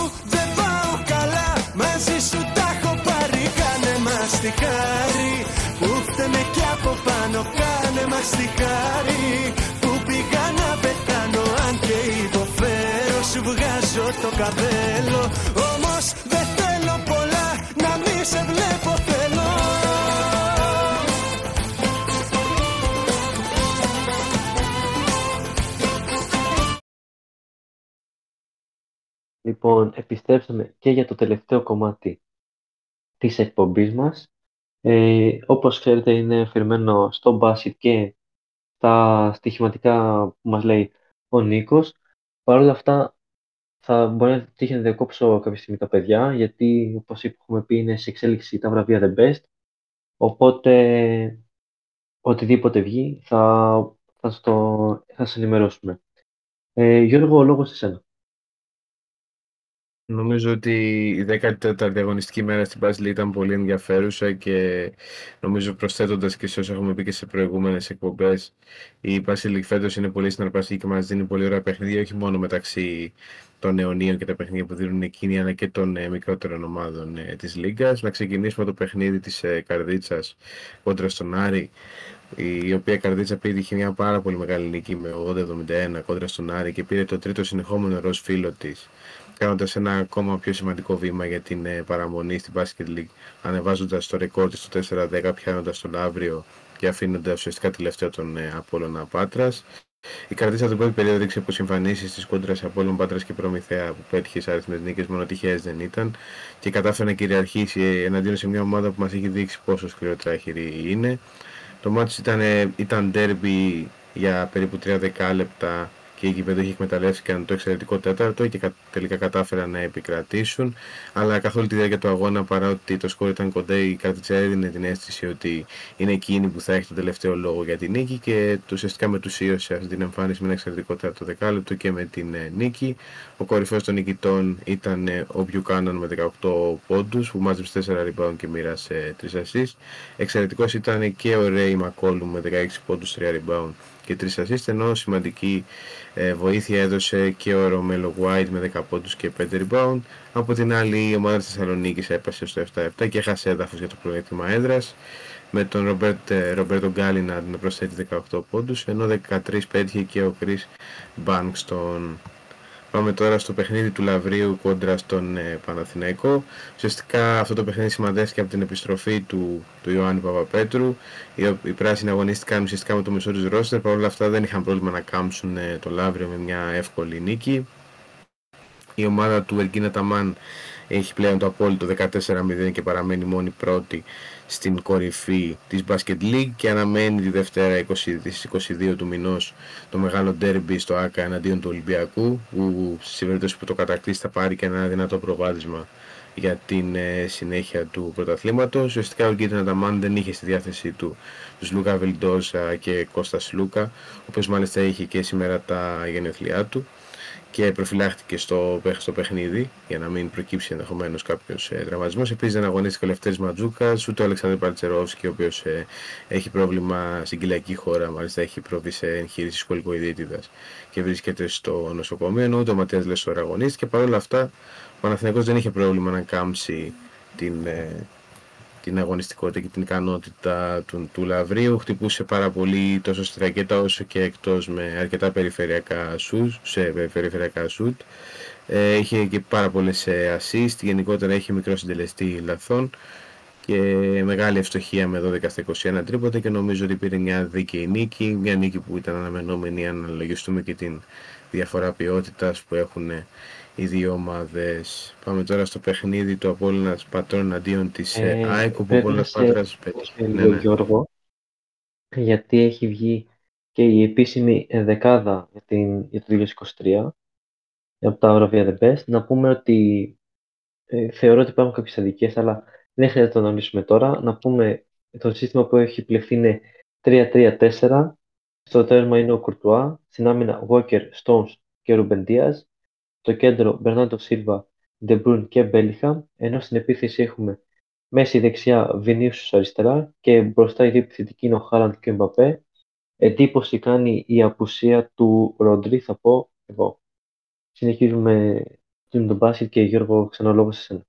σου τα έχω πάρει Κάνε μας τη χάρη. Που φταίμε κι από πάνω Κάνε μας τη χάρη. Που πήγα να πεθάνω Αν και υποφέρω σου βγάζω το καπέλο. Όμως δεν θέλω πολλά να μη σε βλέπω Λοιπόν, επιστρέψαμε και για το τελευταίο κομμάτι της εκπομπής μας. Ε, όπως ξέρετε είναι αφηρημένο στο μπάσιτ και στα στοιχηματικά που μας λέει ο Νίκος. Παρ' όλα αυτά θα μπορεί να τύχει να διακόψω κάποια στιγμή τα παιδιά γιατί όπως έχουμε πει είναι σε εξέλιξη τα βραβεία The Best οπότε οτιδήποτε βγει θα, θα, στο, θα σας ενημερώσουμε. Ε, Γιώργο, ο λόγος σε σένα. Νομίζω ότι η 14η αγωνιστική μέρα στην Πάσλη ήταν πολύ ενδιαφέρουσα και νομίζω προσθέτοντας και σε όσα έχουμε πει και σε προηγούμενες εκπομπές η Πάσλη φέτος είναι πολύ συναρπαστική και μας δίνει πολύ ωραία παιχνίδια όχι μόνο μεταξύ των αιωνίων και τα παιχνίδια που δίνουν εκείνοι αλλά και των ε, μικρότερων ομάδων ε, της Λίγκας. Να ξεκινήσουμε το παιχνίδι της ε, Καρδίτσας κόντρα στον Άρη η οποία Καρδίτσα πήρε είχε μια πάρα πολύ μεγάλη νίκη με 80-71 κόντρα στον Άρη και πήρε το τρίτο συνεχόμενο ροζ φύλλο της κάνοντας ένα ακόμα πιο σημαντικό βήμα για την ε, παραμονή στην Basket League, ανεβάζοντας το ρεκόρ της στο 4-10, πιάνοντας τον Λαύριο και αφήνοντας ουσιαστικά τελευταίο τον ε, Απόλλωνα Πάτρα. Η Καρδίτσα την πρώτη περίοδο δείξε πως εμφανίσεις της κόντρα σε Απόλλων Πάτρας και Προμηθέα που πέτυχε ισάριθμες νίκες μόνο τυχαίες δεν ήταν και κατάφερε να κυριαρχήσει εναντίον σε μια ομάδα που μας έχει δείξει πόσο σκληροτράχυρη είναι. Το μάτι ήταν, ήταν derby για περίπου 3 δεκάλεπτα και οι γηπεδούχοι εκμεταλλεύτηκαν το εξαιρετικό τέταρτο και τελικά κατάφεραν να επικρατήσουν. Αλλά καθ' όλη τη διάρκεια του αγώνα, παρά ότι το σκορ ήταν κοντά, η Καρτιτσέ έδινε την αίσθηση ότι είναι εκείνη που θα έχει τον τελευταίο λόγο για την νίκη και ουσιαστικά μετουσίωσε αυτή την εμφάνιση με ένα εξαιρετικό τέταρτο δεκάλεπτο και με την ε, νίκη. Ο κορυφαίος των νικητών ήταν ε, ο Μπιουκάνον με 18 πόντους που μάζεψε 4 rebound και μοίρασε 3 assists. Εξαιρετικός ήταν και ο Ρέι Μακόλου με 16 πόντους, 3 rebound και 3 assists ενώ σημαντική ε, βοήθεια έδωσε και ο Ρομέλο White με 10 πόντους και 5 rebound. Από την άλλη η ομάδα της Θεσσαλονίκης έπεσε στο 7-7 και έχασε έδαφος για το πλεονέκτημα έδρας με τον Ρομπέρτο Γκάλι να προσθέτει 18 πόντους ενώ 13 πέτυχε και ο Chris Bankston. Πάμε τώρα στο παιχνίδι του Λαβρίου κόντρα στον ε, Παναθηναϊκό. Ουσιαστικά αυτό το παιχνίδι σημαντεύτηκε από την επιστροφή του, του Ιωάννη Παπαπέτρου. Οι, οι πράσινοι αγωνίστηκαν ουσιαστικά με το μισό του ρόστερ. Παρ' όλα αυτά δεν είχαν πρόβλημα να κάμψουν ε, το Λαύριο με μια εύκολη νίκη. Η ομάδα του Εργίνα Ταμάν έχει πλέον το απόλυτο 14-0 και παραμένει μόνη πρώτη στην κορυφή της Basket League και αναμένει τη Δευτέρα 20, 22 του μηνός το μεγάλο ντέρμπι στο ΆΚΑ εναντίον του Ολυμπιακού που στη περίπτωση που το κατακτήσει θα πάρει και ένα δυνατό προβάδισμα για την ε, συνέχεια του πρωταθλήματος. Ουσιαστικά ο Γκίτρνα Ταμάν δεν είχε στη διάθεσή του τους Λούκα Βελντόζα και Κώστας Λούκα, ο οποίος μάλιστα είχε και σήμερα τα γενεθλιά του και προφυλάχτηκε στο, στο παιχνίδι για να μην προκύψει ενδεχομένως κάποιος ε, τραυματισμός. Επίσης δεν αγωνίστηκε ο Λευτέρης Ματζούκας, ούτε ο Αλεξάνδρ Παλτσερόφσκι, ο οποίος ε, έχει πρόβλημα στην κοιλιακή χώρα, μάλιστα έχει προβεί σε εγχείρηση σκολικοειδίτιδα και βρίσκεται στο νοσοκομείο. Ενώ ούτε ο Ματία Λεσόρα αγωνίστηκε. Παρ' όλα αυτά, ο Παναθηναϊκός δεν είχε πρόβλημα να κάμψει την, ε, την αγωνιστικότητα και την ικανότητα του, του Λαβρίου. Χτυπούσε πάρα πολύ τόσο στη ρακέτα όσο και εκτός με αρκετά περιφερειακά σουτ, σε περιφερειακά σουτ. Ε, είχε και πάρα πολλές ε, assist, γενικότερα είχε μικρό συντελεστή λαθών και μεγάλη ευστοχία με 12 στα 21 τρίποτα και νομίζω ότι πήρε μια δίκαιη νίκη, μια νίκη που ήταν αναμενόμενη αν αναλογιστούμε και την διαφορά ποιότητας που έχουν οι δύο ομάδες. Πάμε τώρα στο παιχνίδι του Απόλλωνας Πατρών αντίον της ε, Ε, ΑΕΚ, όπου ο πρέπει Απόλλωνας να σε Πάτρας... διακόψω Ναι, λίγο, ναι. Γιώργο, γιατί έχει βγει και η επίσημη ενδεκάδα για, την, για το 2023 από τα Eurovia The Best. Να πούμε ότι ε, θεωρώ ότι υπάρχουν κάποιες αδικίες, αλλά δεν χρειάζεται να το αναλύσουμε τώρα. Να πούμε το σύστημα που έχει πληθεί είναι 3-3-4. Στο τέρμα είναι ο Κουρτουά. Στην άμυνα Walker, Stones και Ruben Diaz. Στο κέντρο Μπερνάντο Σίλβα, De Bruyne και Bellingham. Ενώ στην επίθεση έχουμε μέση δεξιά Vinicius αριστερά και μπροστά οι δύο επιθετικοί είναι ο Χάλαντ και ο Μπαπέ. Εντύπωση κάνει η απουσία του Ροντρί, θα πω εγώ. Συνεχίζουμε με τον μπάσκετ και Γιώργο ξανά λόγο σε σένα.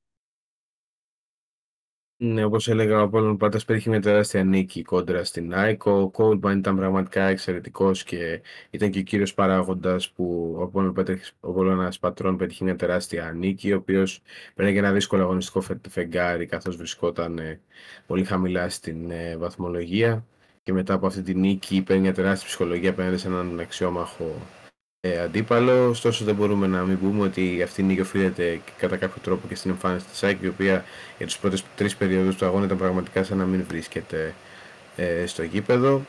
Ναι, όπως έλεγα, ο Απόλλων Πάτρας πέτυχε μια τεράστια νίκη κόντρα στην ΑΕΚ. Ο Κόλμπαν ήταν πραγματικά εξαιρετικός και ήταν και ο κύριος παράγοντας που ο Απόλλων Πάτρας- ο Απόλλωνας Πατρών πέτυχε μια τεράστια νίκη, ο οποίος πέρασε ένα δύσκολο αγωνιστικό φε- φεγγάρι καθώς βρισκόταν ε, πολύ χαμηλά στην ε, βαθμολογία και μετά από αυτή τη νίκη παίρνει μια τεράστια ψυχολογία απέναντι σε έναν αξιόμαχο ε, αντίπαλο. Ωστόσο, δεν μπορούμε να μην πούμε ότι αυτή η νίκη οφείλεται και κατά κάποιο τρόπο και στην εμφάνιση της ΑΕΚ, η οποία για τι πρώτες τρεις περιόδους του αγώνα ήταν πραγματικά σαν να μην βρίσκεται ε, στο γήπεδο.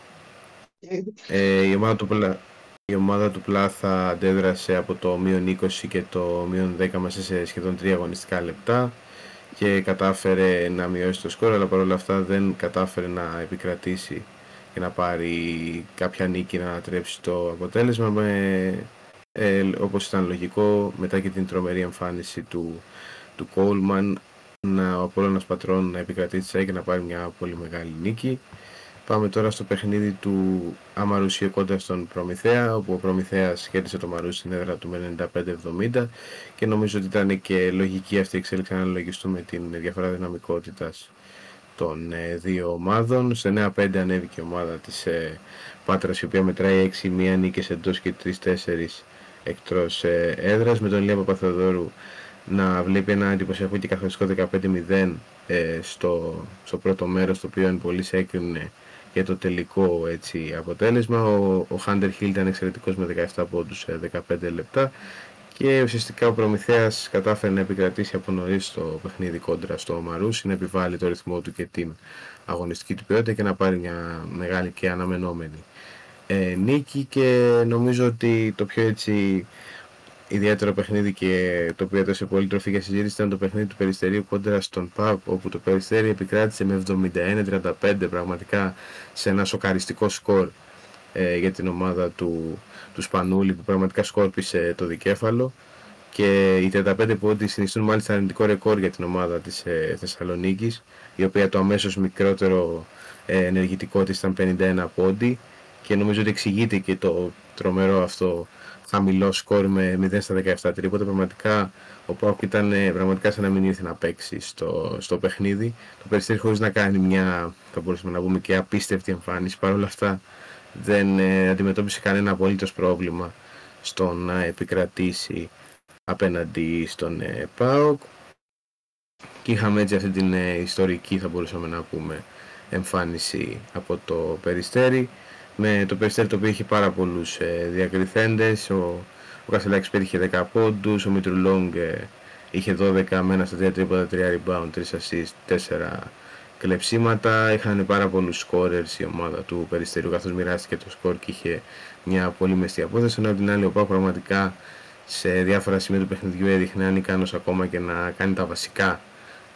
Ε, η, ομάδα του, Πλα- η ομάδα του Πλάθα αντέδρασε από το μείον 20 και το μείον 10 μέσα σε σχεδόν 3 αγωνιστικά λεπτά και κατάφερε να μειώσει το σκορ, αλλά παρόλα αυτά δεν κατάφερε να επικρατήσει και να πάρει κάποια νίκη να ανατρέψει το αποτέλεσμα με, ε, όπως ήταν λογικό μετά και την τρομερή εμφάνιση του, του Κόλμαν να, ο Απόλλωνας Πατρών να επικρατήσει τη και να πάρει μια πολύ μεγάλη νίκη. Πάμε τώρα στο παιχνίδι του Αμαρουσίου κοντά στον Προμηθέα, όπου ο Προμηθέας κέρδισε το Μαρούσι στην έδρα του με 95-70 και νομίζω ότι ήταν και λογική αυτή η εξέλιξη να αναλογιστούμε την διαφορά δυναμικότητας των ε, δύο ομάδων. Στο 9-5 ανέβηκε η ομάδα της ε, Πάτρας, η οποία μετράει 6 μία νίκες εντός και 3-4 εκτός ε, έδρας, με τον Ηλία Παπαθεοδόρου να βλέπει ένα εντυπωσιακό και καθοριστικό 15-0 ε, στο, στο πρώτο μέρος, το οποίο πολύ έκρινε για το τελικό έτσι, αποτέλεσμα. Ο, ο Χάντερ Χίλ ήταν εξαιρετικός με 17 πόντους σε 15 λεπτά και ουσιαστικά ο Προμηθέας κατάφερε να επικρατήσει από νωρίς το παιχνίδι κόντρα στο Μαρούσι, να επιβάλλει το ρυθμό του και την αγωνιστική του ποιότητα και να πάρει μια μεγάλη και αναμενόμενη ε, νίκη. Και νομίζω ότι το πιο έτσι ιδιαίτερο παιχνίδι και το οποίο έδωσε πολύ τροφή για συζήτηση ήταν το παιχνίδι του Περιστερίου κόντρα στον ΠΑΠ όπου το Περιστέρι επικράτησε με 71-35 πραγματικά σε ένα σοκαριστικό σκορ ε, για την ομάδα του, του Σπανούλη που πραγματικά σκόρπισε το δικέφαλο και οι 35 πόντι συνιστούν μάλιστα αρνητικό ρεκόρ για την ομάδα της ε, Θεσσαλονίκης η οποία το αμέσως μικρότερο ε, ενεργητικό της ήταν 51 πόντι και νομίζω ότι εξηγείται και το τρομερό αυτό χαμηλό σκορ με 0 στα 17 τρίποτα. Πραγματικά ο Πάουκ ήταν ε, πραγματικά σαν να μην ήρθε να παίξει στο, στο παιχνίδι. Το Περιστέρι χωρίς να κάνει μια, θα μπορούσαμε να πούμε και απίστευτη εμφάνιση. Παρ' όλα αυτά δεν ε, αντιμετώπισε κανένα απολύτως πρόβλημα στο να επικρατήσει απέναντι στον ε, ΠΑΟΚ. Και είχαμε έτσι αυτή την ε, ιστορική θα μπορούσαμε να πούμε εμφάνιση από το Περιστέρι. Με το Περιστέρι το οποίο είχε πάρα πολλούς ε, διακριθέντες. Ο, ο Κασελάκης πέτυχε 10 πόντους. Ο Μητρουλόγκ ε, είχε 12 με ένα στα 3 τρίποτα 3 rebound 3 assist 4 κλεψίματα είχαν πάρα πολλούς scorers η ομάδα του Περιστερίου καθώς μοιράστηκε το σκορ και είχε μια πολύ μεστή απόδοση ενώ από την άλλη ο Πάου πραγματικά σε διάφορα σημεία του παιχνιδιού έδειχνε ανικάνος ακόμα και να κάνει τα βασικά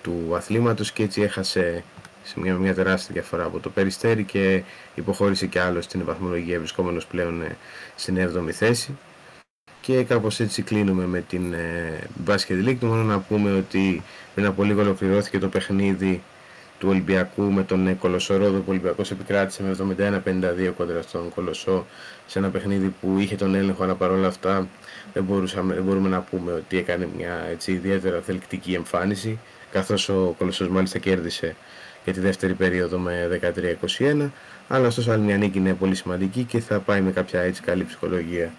του αθλήματος και έτσι έχασε σε μια, μια τεράστια διαφορά από το Περιστέρι και υποχώρησε και άλλο στην βαθμολογία βρισκόμενος πλέον ε, στην 7η θέση. Και κάπως έτσι κλείνουμε με την ε, Basket League. Μόνο να πούμε ότι πριν από λίγο ολοκληρώθηκε το παιχνίδι του Ολυμπιακού με τον ε, Κολοσσορόδο που ο Ολυμπιακός επικράτησε με 71-52 κοντρα στον Κολοσσό σε ένα παιχνίδι που είχε τον έλεγχο αλλά παρόλα αυτά δεν, μπορούσαμε, δεν μπορούμε να πούμε ότι έκανε μια έτσι, ιδιαίτερα θελκτική εμφάνιση καθώς ο Κολοσσός μάλιστα κέρδισε για τη δεύτερη περίοδο με 13-21. Αλλά ωστόσο άλλη μια νίκη είναι πολύ σημαντική και θα πάει με κάποια έτσι καλή ψυχολογία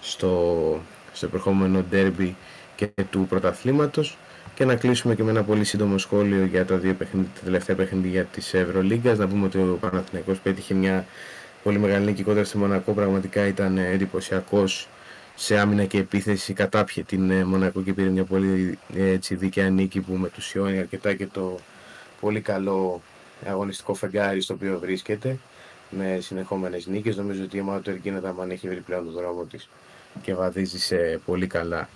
στο, στο επερχόμενο ντέρμπι και του πρωταθλήματος και να κλείσουμε και με ένα πολύ σύντομο σχόλιο για τα δύο παιχνίδια, τα τελευταία παιχνίδια της Ευρωλίγκας. Να πούμε ότι ο Παναθηναϊκός πέτυχε μια πολύ μεγάλη νίκη κόντρα στη Μονακό. Πραγματικά ήταν εντυπωσιακός σε άμυνα και επίθεση. Κατάπιε την ε, Μονακό και πήρε μια πολύ έτσι, δίκαια νίκη που μετουσιώνει αρκετά και το πολύ καλό αγωνιστικό φεγγάρι στο οποίο βρίσκεται με συνεχόμενες νίκες. Νομίζω ότι η ομάδα του Ερκίνα αν έχει βρει πλέον τον δρόμο της και βαδίζει σε πολύ καλά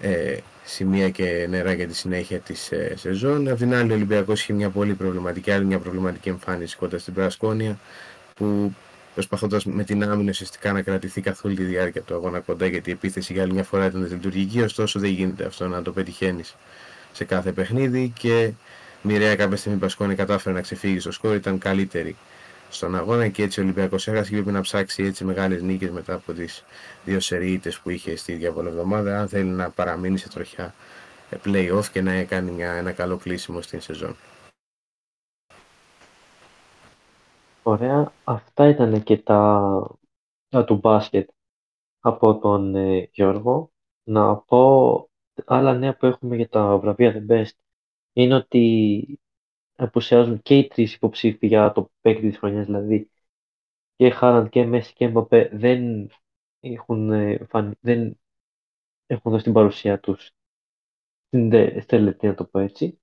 ε, σημεία και νερά για τη συνέχεια της ε, σεζόν. Απ' την άλλη ο Ολυμπιακός είχε μια πολύ προβληματική, άλλη μια προβληματική εμφάνιση κοντά στην Πρασκόνια που προσπαθώντας με την άμυνα ουσιαστικά να κρατηθεί καθ' όλη τη διάρκεια του αγώνα κοντά γιατί η επίθεση για άλλη μια φορά ήταν λειτουργική ωστόσο δεν γίνεται αυτό να το πετυχαίνεις σε κάθε παιχνίδι και μοιραία κάποια στιγμή η Πασκόνη κατάφερε να ξεφύγει στο σκόρ, ήταν καλύτερη στον αγώνα και έτσι ο Ολυμπιακός έχασε και πρέπει να ψάξει έτσι μεγάλες νίκες μετά από τις δύο σερίτες που είχε στη διαβολή εβδομάδα, αν θέλει να παραμείνει σε τροχιά ε, play-off και να κάνει μια, ένα καλό κλείσιμο στην σεζόν. Ωραία. Αυτά ήταν και τα, τα του μπάσκετ από τον ε, Γιώργο. Να πω άλλα νέα που έχουμε για τα βραβεία The Best είναι ότι απουσιάζουν και οι τρεις υποψήφοι για το παίκτη της χρονιάς, δηλαδή και Χάραντ και Μέση και Μπαπέ δεν έχουν, ε, δεν έχουν δώσει την παρουσία τους στην τελετή, να το πω έτσι.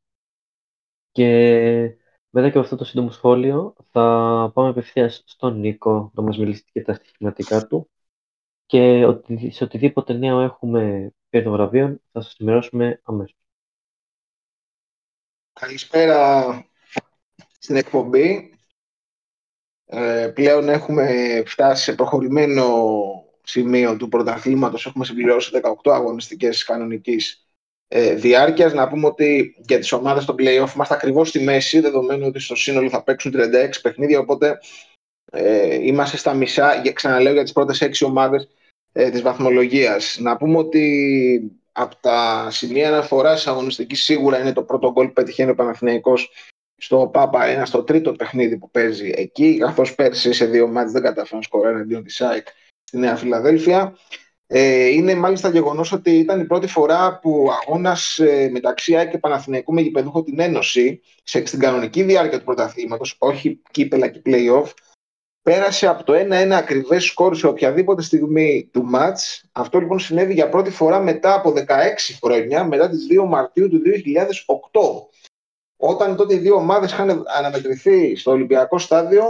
Και μετά και αυτό το σύντομο σχόλιο θα πάμε απευθείας στον Νίκο να μας μιλήσει για τα στοιχηματικά του και ότι, σε οτιδήποτε νέο έχουμε περί των βραβείων θα σας ενημερώσουμε αμέσως. Καλησπέρα στην εκπομπή. Ε, πλέον έχουμε φτάσει σε προχωρημένο σημείο του πρωταθλήματος. Έχουμε συμπληρώσει 18 αγωνιστικές κανονικής ε, διάρκειας. Να πούμε ότι για τις ομάδες των play-off είμαστε ακριβώς στη μέση, δεδομένου ότι στο σύνολο θα παίξουν 36 παιχνίδια, οπότε ε, είμαστε στα μισά, για, ξαναλέω, για τις πρώτες 6 ομάδες ε, της βαθμολογίας. Να πούμε ότι από τα σημεία αναφοράς αγωνιστικής σίγουρα είναι το πρώτο γκολ που πετυχαίνει ο Παναθηναϊκός στο Πάπα ένα στο τρίτο παιχνίδι που παίζει εκεί, καθώς πέρσι σε δύο μάτια δεν κατάφερε να σκοράρει εναντίον της ΑΕΚ στη Νέα Φιλαδέλφια. Ε, είναι μάλιστα γεγονός ότι ήταν η πρώτη φορά που ο αγώνας ε, μεταξύ ΑΕΚ και Παναθηναϊκού με γηπεδούχο την Ένωση σε, στην κανονική διάρκεια του πρωταθλήματος, όχι κύπελα και playoff, πέρασε από το 1-1 ακριβές σκορ σε οποιαδήποτε στιγμή του μάτς. Αυτό λοιπόν συνέβη για πρώτη φορά μετά από 16 χρόνια, μετά τις 2 Μαρτίου του 2008. Όταν τότε οι δύο ομάδες είχαν αναμετρηθεί στο Ολυμπιακό στάδιο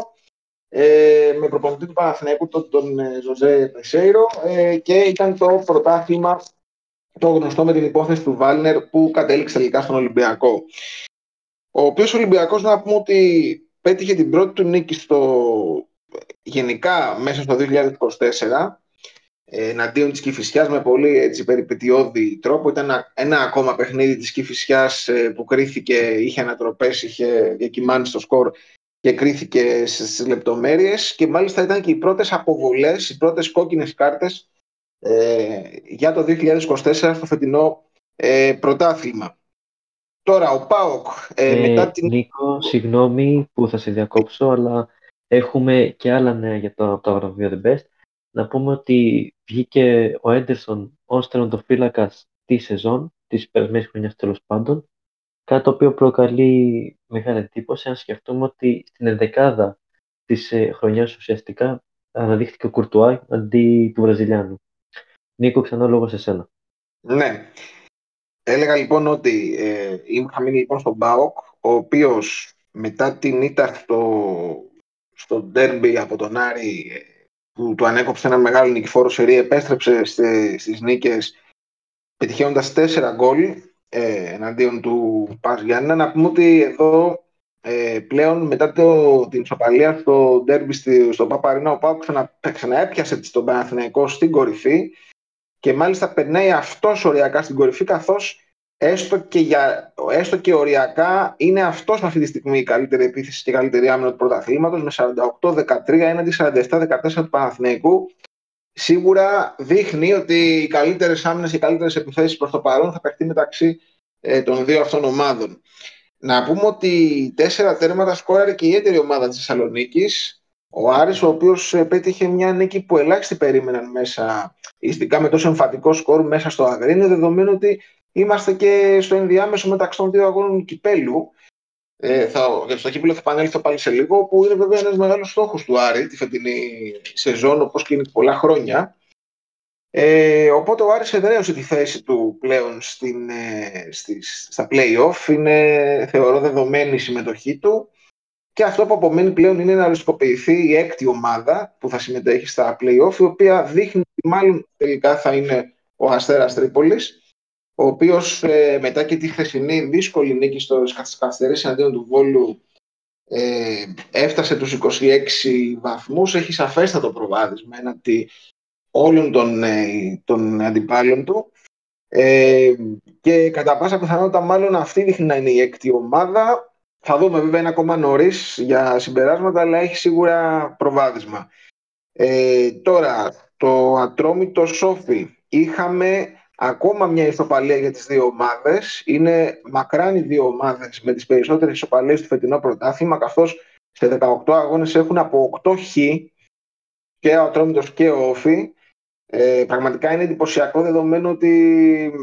ε, με προπονητή του Παναθηναϊκού τον, τον ε, Ζωζέ Πεσέιρο ε, και ήταν το πρωτάθλημα το γνωστό με την υπόθεση του Βάλνερ που κατέληξε τελικά στον Ολυμπιακό. Ο οποίος Ολυμπιακός να πούμε ότι πέτυχε την πρώτη του νίκη στο γενικά μέσα στο 2024 εναντίον της Κηφισιάς με πολύ έτσι, περιπετειώδη τρόπο. Ήταν ένα, ένα ακόμα παιχνίδι της Κηφισιάς ε, που κρίθηκε, είχε ανατροπές, είχε διακυμάνει στο σκορ και κρίθηκε στις λεπτομέρειες και μάλιστα ήταν και οι πρώτες αποβολές, οι πρώτες κόκκινες κάρτες ε, για το 2024 στο φετινό ε, πρωτάθλημα. Τώρα ο ΠΑΟΚ ε, ε, μετά την... Νίκο, συγγνώμη που θα σε διακόψω, αλλά έχουμε και άλλα νέα για το, από το βραβείο The Best. Να πούμε ότι βγήκε ο Έντερσον ως τερματοφύλακα τη σεζόν, της περασμένης χρονιάς τέλος πάντων, κάτι το οποίο προκαλεί μεγάλη εντύπωση αν σκεφτούμε ότι στην ενδεκάδα της ε, χρονιάς ουσιαστικά αναδείχθηκε ο Κουρτουά αντί του Βραζιλιάνου. Νίκο, ξανά λόγο σε σένα. Ναι. Έλεγα λοιπόν ότι ε, είχα μείνει λοιπόν στον Μπάοκ, ο οποίος μετά την ήττα στο, στο ντέρμπι από τον Άρη ε, που του ανέκοψε ένα μεγάλο νικηφόρο σερί, επέστρεψε στις νίκες πετυχαίνοντας τέσσερα γκολ ε, εναντίον του Πας Γιάννη. Να πούμε ότι εδώ ε, πλέον μετά το, την ισοπαλία στο ντέρμπι στο Παπαρίνα ο Πάουκ ξανα, ξαναέπιασε τον Παναθηναϊκό στην κορυφή και μάλιστα περνάει αυτός οριακά στην κορυφή καθώς έστω και, για, έστω και οριακά είναι αυτός αυτή τη στιγμή η καλύτερη επίθεση και η καλύτερη άμυνα του πρωταθλήματος με 48-13 έναντι 47-14 του Παναθηναϊκού. Σίγουρα δείχνει ότι οι καλύτερες άμυνες και οι καλύτερες επιθέσεις προς το παρόν θα παιχτεί μεταξύ ε, των δύο αυτών ομάδων. Να πούμε ότι τέσσερα τέρματα σκόραρε και η ιδιαίτερη ομάδα της Θεσσαλονίκης. Ο Άρης, ο οποίος ε, πέτυχε μια νίκη που ελάχιστοι περίμεναν μέσα, ειδικά με τόσο εμφαντικό σκορ μέσα στο Αγρίνιο, δεδομένου ότι είμαστε και στο ενδιάμεσο μεταξύ των δύο αγώνων κυπέλου. Ε, θα, για το κύπελο θα επανέλθω πάλι σε λίγο, που είναι βέβαια ένας μεγάλος στόχος του Άρη τη φετινή σεζόν, όπως και είναι πολλά χρόνια. Ε, οπότε ο Άρης εδραίωσε τη θέση του πλέον στην, ε, στις, στα play-off. Είναι, θεωρώ, δεδομένη η συμμετοχή του. Και αυτό που απομένει πλέον είναι να οριστικοποιηθεί η έκτη ομάδα που θα συμμετέχει στα play-off, η οποία δείχνει ότι μάλλον τελικά θα είναι ο Αστέρας Τρίπολης, ο οποίος ε, μετά και τη χθεσινή δύσκολη νίκη στο καθυστερήσεις εναντίον του Βόλου ε, έφτασε τους 26 βαθμούς, έχει σαφέστατο προβάδισμα έναντι όλων των, ε, των αντιπάλων του ε, και κατά πάσα πιθανότητα μάλλον αυτή δείχνει να είναι η έκτη ομάδα. Θα δούμε βέβαια είναι ακόμα νωρίς για συμπεράσματα, αλλά έχει σίγουρα προβάδισμα. Ε, τώρα, το ατρόμητο Σόφι. Είχαμε ακόμα μια ισοπαλία για τις δύο ομάδες. Είναι μακράν οι δύο ομάδες με τις περισσότερες ισοπαλίες του φετινό πρωτάθλημα, καθώς σε 18 αγώνες έχουν από 8 χ και ο Ατρόμητος και ο Όφη. Ε, πραγματικά είναι εντυπωσιακό δεδομένο ότι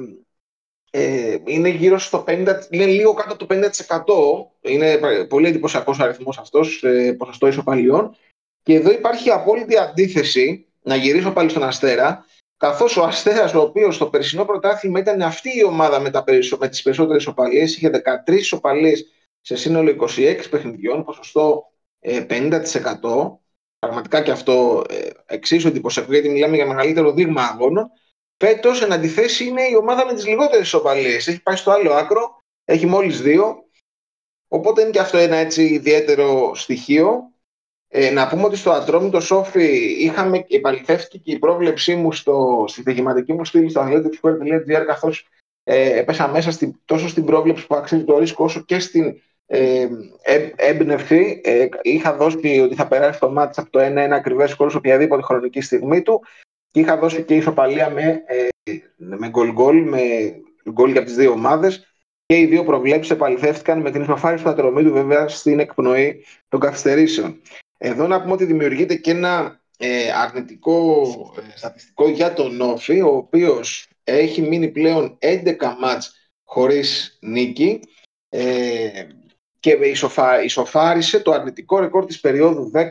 ε, είναι γύρω στο 50, είναι λίγο κάτω από το 50%. Είναι πολύ εντυπωσιακός ο αριθμός αυτός, ε, ποσοστό ισοπαλιών. Και εδώ υπάρχει απόλυτη αντίθεση, να γυρίσω πάλι στον Αστέρα, καθώς ο Αστέρας, ο οποίος στο περσινό πρωτάθλημα ήταν αυτή η ομάδα με, τα με τις περισσότερες ισοπαλίε, είχε 13 ισοπαλίε σε σύνολο 26 παιχνιδιών, ποσοστό ε, 50% πραγματικά και αυτό ε, εξίσου εντυπωσιακό, γιατί μιλάμε για μεγαλύτερο δείγμα αγώνων. Φέτος, εν αντιθέσει, είναι η ομάδα με τις λιγότερες ισοπαλίε. Έχει πάει στο άλλο άκρο, έχει μόλις δύο. Οπότε είναι και αυτό ένα έτσι ιδιαίτερο στοιχείο. Ε, να πούμε ότι στο Ατρόμητο Σόφι είχαμε επαληθεύτηκε και η πρόβλεψή μου στο, στη διηγηματική μου στήλη στο athleticsquare.gr καθώς ε, έπεσα μέσα στην, τόσο στην πρόβλεψη που αξίζει το ρίσκο όσο και στην ε, έμπνευση. Ε, είχα δώσει ότι θα περάσει το μάτι από το 1-1 ακριβές σκορ σε οποιαδήποτε χρονική στιγμή του και είχα δώσει και ισοπαλία με, ε, με γκολ γκολ, με γκολ για τις δύο ομάδες και οι δύο προβλέψεις επαληθεύτηκαν με την ισοφάριση του ατρωμίτου βέβαια στην εκπνοή των καθυστερήσεων. Εδώ να πούμε ότι δημιουργείται και ένα ε, αρνητικό ε, στατιστικό για τον Νόφι, ο οποίος έχει μείνει πλέον 11 μάτς χωρίς νίκη. Ε, και ισοφα, ισοφάρισε το αρνητικό ρεκόρ της περίοδου 10-11,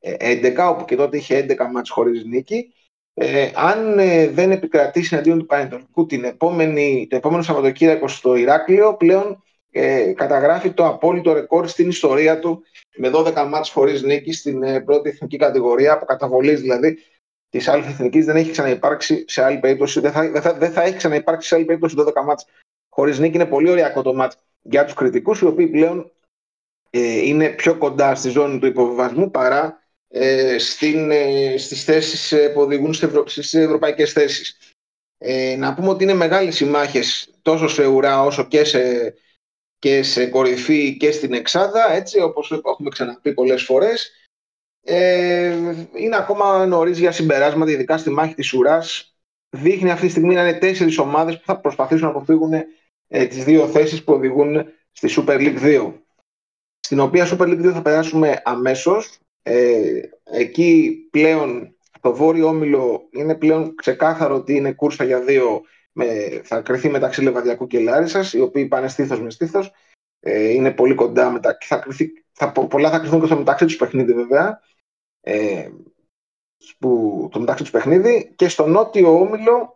ε, όπου και τότε είχε 11 μάτς χωρίς νίκη. Ε, αν ε, δεν επικρατήσει εναντίον του Πανετολικού την επόμενη, το επόμενο Σαββατοκύριακο στο Ηράκλειο, πλέον ε, καταγράφει το απόλυτο ρεκόρ στην ιστορία του με 12 μάτς χωρίς νίκη στην ε, πρώτη εθνική κατηγορία, από καταβολή δηλαδή της άλλης εθνικής. Δεν έχει ξαναυπάρξει σε άλλη περίπτωση, δεν θα, δεν θα, δεν θα έχει ξαναυπάρξει σε άλλη περίπτωση 12 μάτς χωρίς νίκη. Είναι πολύ ωραίο το μάτς για τους κριτικούς οι οποίοι πλέον ε, είναι πιο κοντά στη ζώνη του υποβιβασμού παρά ε, στην, ε, στις θέσεις ε, που οδηγούν στις, ευρω... στις ευρωπαϊκές θέσεις. Ε, να πούμε ότι είναι μεγάλες οι μάχες τόσο σε ουρά όσο και σε, και σε κορυφή και στην εξάδα, έτσι όπως έχουμε ξαναπεί πολλές φορές. Ε, είναι ακόμα νωρίς για συμπεράσματα, ειδικά στη μάχη της ουράς. Δείχνει αυτή τη στιγμή να είναι τέσσερις ομάδες που θα προσπαθήσουν να αποφύγουν ε, τις δύο θέσεις που οδηγούν στη Super League 2. Στην οποία Super League 2 θα περάσουμε αμέσως. Ε, εκεί πλέον το βόρειο όμιλο είναι πλέον ξεκάθαρο ότι είναι κούρσα για δύο με, θα κρυθεί μεταξύ Λεβαδιακού και Λάρισας, οι οποίοι πάνε στήθος με στήθος. Ε, είναι πολύ κοντά μετά και θα κρυθεί, θα, πολλά θα κρυθούν και στο μεταξύ τους παιχνίδι βέβαια. Ε, που, το μεταξύ τους παιχνίδι και στο νότιο όμιλο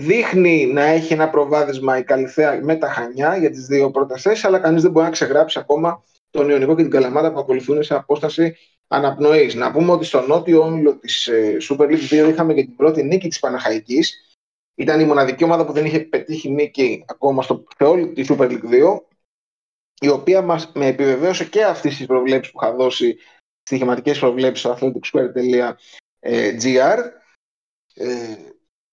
Δείχνει να έχει ένα προβάδισμα η Καλυθέα με τα Χανιά για τις δύο πρώτε θέσει, αλλά κανείς δεν μπορεί να ξεγράψει ακόμα τον Ιωνικό και την Καλαμάτα που ακολουθούν σε απόσταση αναπνοής. Να πούμε ότι στο νότιο όμιλο της ε, Super League 2 είχαμε και την πρώτη νίκη της Παναχαϊκής. Ήταν η μοναδική ομάδα που δεν είχε πετύχει νίκη ακόμα στο, σε όλη τη Super League 2, η οποία μας, με επιβεβαίωσε και αυτή τις προβλέψεις που είχα δώσει στοιχηματικέ προβλέψεις στο athleticsquare.gr. Ε,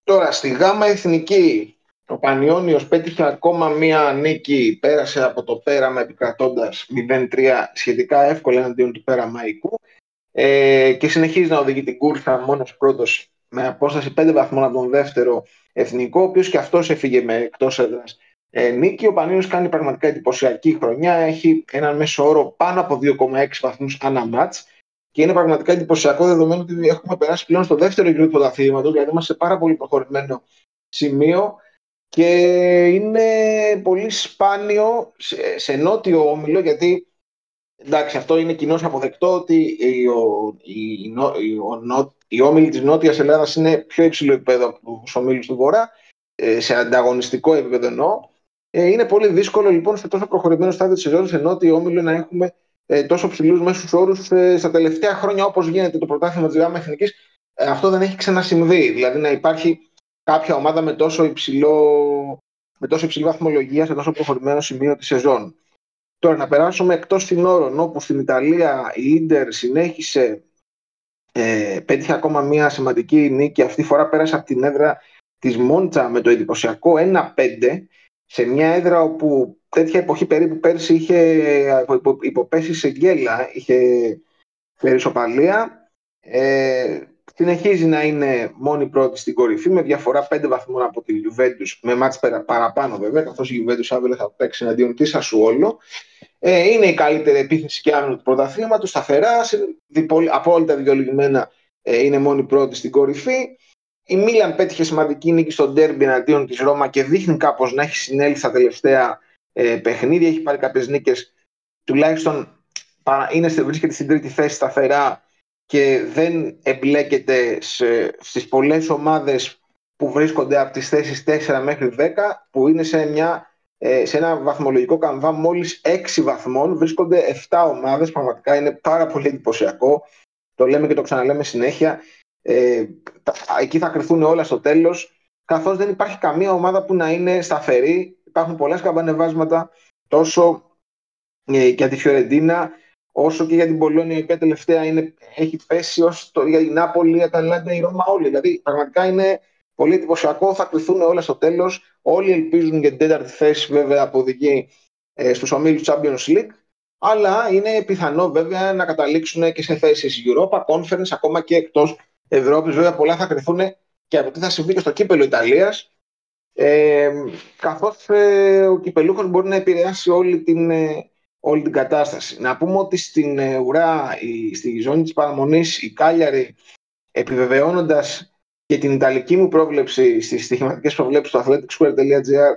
Τώρα στη ΓΑΜΑ Εθνική ο Πανιόνιος πέτυχε ακόμα μία νίκη, πέρασε από το πέραμα επικρατώντας 0-3 σχετικά εύκολα εναντίον του πέραμαϊκού ε, και συνεχίζει να οδηγεί την κούρσα μόνος πρώτος με απόσταση 5 βαθμών από τον δεύτερο εθνικό, ο οποίος και αυτός έφυγε με εκτός έδρας ε, νίκη. Ο Πανίωνας κάνει πραγματικά εντυπωσιακή χρονιά. Έχει έναν μέσο όρο πάνω από 2,6 βαθμούς ανά μάτς. Και είναι πραγματικά εντυπωσιακό δεδομένο ότι έχουμε περάσει πλέον στο δεύτερο γύρο του πρωταθλήματος, δηλαδή είμαστε σε πάρα πολύ προχωρημένο σημείο και είναι πολύ σπάνιο σε, σε νότιο όμιλο, γιατί εντάξει, αυτό είναι κοινώς αποδεκτό ότι οι, ο, οι, ο, οι όμιλοι της Νότιας Ελλάδας είναι πιο υψηλό επίπεδο από τους όμιλους του Βορρά, ε, σε ανταγωνιστικό επίπεδο εννοώ. Ε, είναι πολύ δύσκολο λοιπόν σε τόσο προχωρημένο στάδιο της σεζόν σε νότιο όμιλο να έχουμε ε, τόσο ψηλούς μέσους όρους ε, στα τελευταία χρόνια, όπως γίνεται το πρωτάθλημα της ΓΑΜΑ Εθνικής, ε, αυτό δεν έχει ξανασυμβεί. Δηλαδή να υπάρχει κάποια ομάδα με τόσο, υψηλό, με τόσο υψηλή βαθμολογία σε τόσο προχωρημένο σημείο της σεζόν. Τώρα να περάσουμε εκτός συνόρων, όπου στην Ιταλία η Ίντερ συνέχισε, ε, πέτυχε ακόμα μια σημαντική νίκη. Αυτή τη φορά πέρασε από την έδρα της Μόντσα με το εντυπωσιακό 1-5 σε μια έδρα όπου τέτοια εποχή περίπου πέρσι είχε υποπέσει σε γκέλα, είχε φέρει σοπαλία. Ε, συνεχίζει να είναι μόνη πρώτη στην κορυφή με διαφορά 5 βαθμών από τη Juventus, με μάτς παραπάνω βέβαια, καθώς η Juventus αύριο θα παίξει εναντίον της όλο. Ε, είναι η καλύτερη επίθεση και άμυνα του πρωταθλήματος, σταθερά, απόλυτα δικαιολογημένα ε, είναι μόνη πρώτη στην κορυφή. Η Μίλαν πέτυχε σημαντική νίκη στο ντέρμπι εναντίον της Ρώμα και δείχνει κάπως να έχει συνέλθει στα τελευταία ε, παιχνίδια. Έχει πάρει κάποιες νίκες. Τουλάχιστον είναι, βρίσκεται στην τρίτη θέση σταθερά και δεν εμπλέκεται σε, στις πολλές ομάδες που βρίσκονται από τις θέσεις 4 μέχρι 10 που είναι σε, μια, ε, σε ένα βαθμολογικό καμβά μόλις 6 βαθμών βρίσκονται 7 ομάδες. Πραγματικά είναι πάρα πολύ εντυπωσιακό. Το λέμε και το ξαναλέμε συνέχεια. Ε, εκεί θα κρυθούν όλα στο τέλος. Καθώς δεν υπάρχει καμία ομάδα που να είναι σταθερή υπάρχουν πολλά σκαμπανεβάσματα τόσο ε, για τη Φιωρεντίνα όσο και για την Πολώνια η οποία τελευταία είναι, έχει πέσει ως το, για την Νάπολη, η Αταλάντα, η Ρώμα όλοι. Δηλαδή πραγματικά είναι πολύ εντυπωσιακό, θα κρυθούν όλα στο τέλος. Όλοι ελπίζουν για την τέταρτη θέση βέβαια από δική ε, στους ομίλους Champions League αλλά είναι πιθανό βέβαια να καταλήξουν και σε θέσεις Europa, Conference, ακόμα και εκτός Ευρώπης. Βέβαια πολλά θα κρυθούν και από τι θα συμβεί και στο κύπελο Ιταλίας ε, καθώς ε, ο κυπελούχος μπορεί να επηρεάσει όλη την, ε, όλη την κατάσταση. Να πούμε ότι στην ε, ουρά, η, στη ζώνη της παραμονής, η Κάλιαρη, επιβεβαιώνοντας και την ιταλική μου πρόβλεψη στις στοιχηματικές προβλέψεις του athleticsquare.gr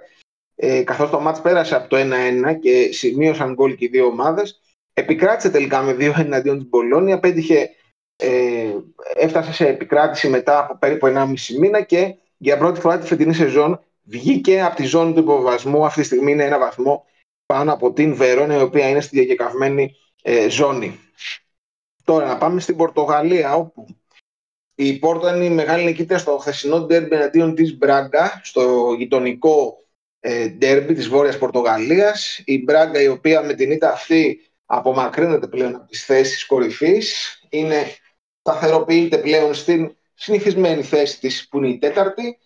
ε, καθώς το μάτς πέρασε από το 1-1 και σημείωσαν γκολ και οι δύο ομάδες, επικράτησε τελικά με 2 εναντίον της Μπολόνια, πέτυχε, ε, έφτασε σε επικράτηση μετά από περίπου 1,5 μήνα και για πρώτη φορά τη φετινή σεζόν βγήκε από τη ζώνη του υποβασμού. Αυτή τη στιγμή είναι ένα βαθμό πάνω από την Βερόνα, η οποία είναι στη διακεκαυμένη ε, ζώνη. Τώρα να πάμε στην Πορτογαλία, όπου η Πόρτο είναι η μεγάλη νικήτρια στο χθεσινό ντέρμπι εναντίον της Μπράγκα, στο γειτονικό ε, ντέρμπι της Βόρειας Πορτογαλίας. Η Μπράγκα, η οποία με την ήττα αυτή απομακρύνεται πλέον από τις θέσεις κορυφής, είναι σταθεροποιείται πλέον στην συνηθισμένη θέση της που είναι η τέταρτη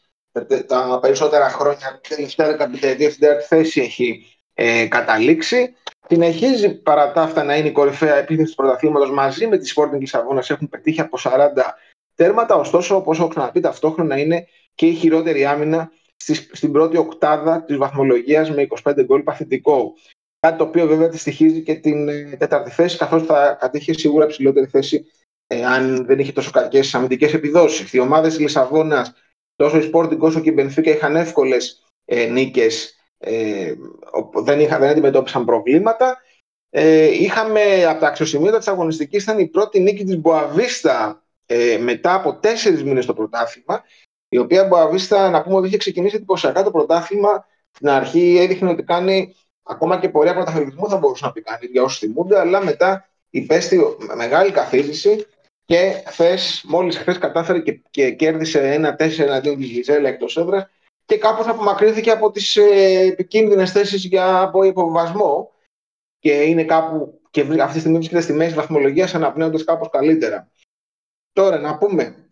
τα περισσότερα χρόνια, την τελευταία δεκαπενταετία στην τέταρτη θέση έχει ε, καταλήξει. Συνεχίζει παρά τα αυτά να είναι η κορυφαία επίθεση του πρωταθλήματος μαζί με τη Sporting Λισαβόνας έχουν πετύχει από 40 τέρματα. Ωστόσο, όπως έχω ξαναπεί, ταυτόχρονα είναι και η χειρότερη άμυνα στην πρώτη οκτάδα της βαθμολογίας με 25 γκολ παθητικό. Κάτι το οποίο βέβαια τη στοιχίζει και την ε, τέταρτη θέση, καθώς θα κατήχε σίγουρα ψηλότερη θέση ε, αν δεν είχε τόσο κακές αμυντικές επιδόσεις. Οι ομάδες της Λισαβόνας τόσο η Sporting όσο και η Benfica είχαν εύκολες ε, νίκες, ε, δεν, είχα, δεν αντιμετώπισαν προβλήματα. Ε, είχαμε από τα αξιοσημείωτα της αγωνιστικής, ήταν η πρώτη νίκη της Μποαβίστα ε, μετά από τέσσερις μήνες στο πρωτάθλημα. Η οποία Μποαβίστα, να πούμε ότι είχε ξεκινήσει εντυπωσιακά το πρωτάθλημα. Στην αρχή έδειχνε ότι κάνει ακόμα και πορεία πρωταθλητισμού, θα μπορούσε να πει κανείς για όσους θυμούνται, αλλά μετά υπέστη μεγάλη καθίζηση και χθες, μόλις χθες κατάφερε και, και κέρδισε ένα 4 εναντίον της Γιζέλα εκτός έδρας και κάπως απομακρύνθηκε από τις ε, επικίνδυνες θέσεις για από υποβασμό. Και είναι κάπου και αυτή τη στιγμή βρίσκεται στη μέση βαθμολογίας, αναπνέοντας κάπως καλύτερα. Τώρα να πούμε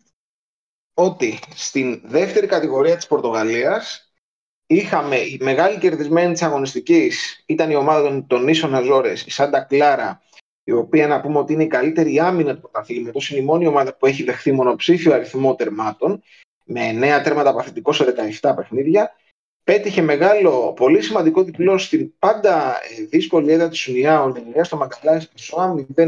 ότι στην δεύτερη κατηγορία της Πορτογαλίας είχαμε η μεγάλη κερδισμένη της αγωνιστικής ήταν η ομάδα των Ίσων Αζόρες, η Σάντα Κλάρα η οποία να πούμε ότι είναι η καλύτερη άμυνα του πρωταθλήματος. Είναι η μόνη ομάδα που έχει δεχθεί μονοψήφιο αριθμό τερμάτων, με 9 τέρματα παθητικό σε 17 παιχνίδια. πέτυχε μεγάλο, πολύ σημαντικό διπλό στην πάντα ε, δύσκολη έδρα της Ουνιά, στο Μαγκαλάης Πισόα, 0-1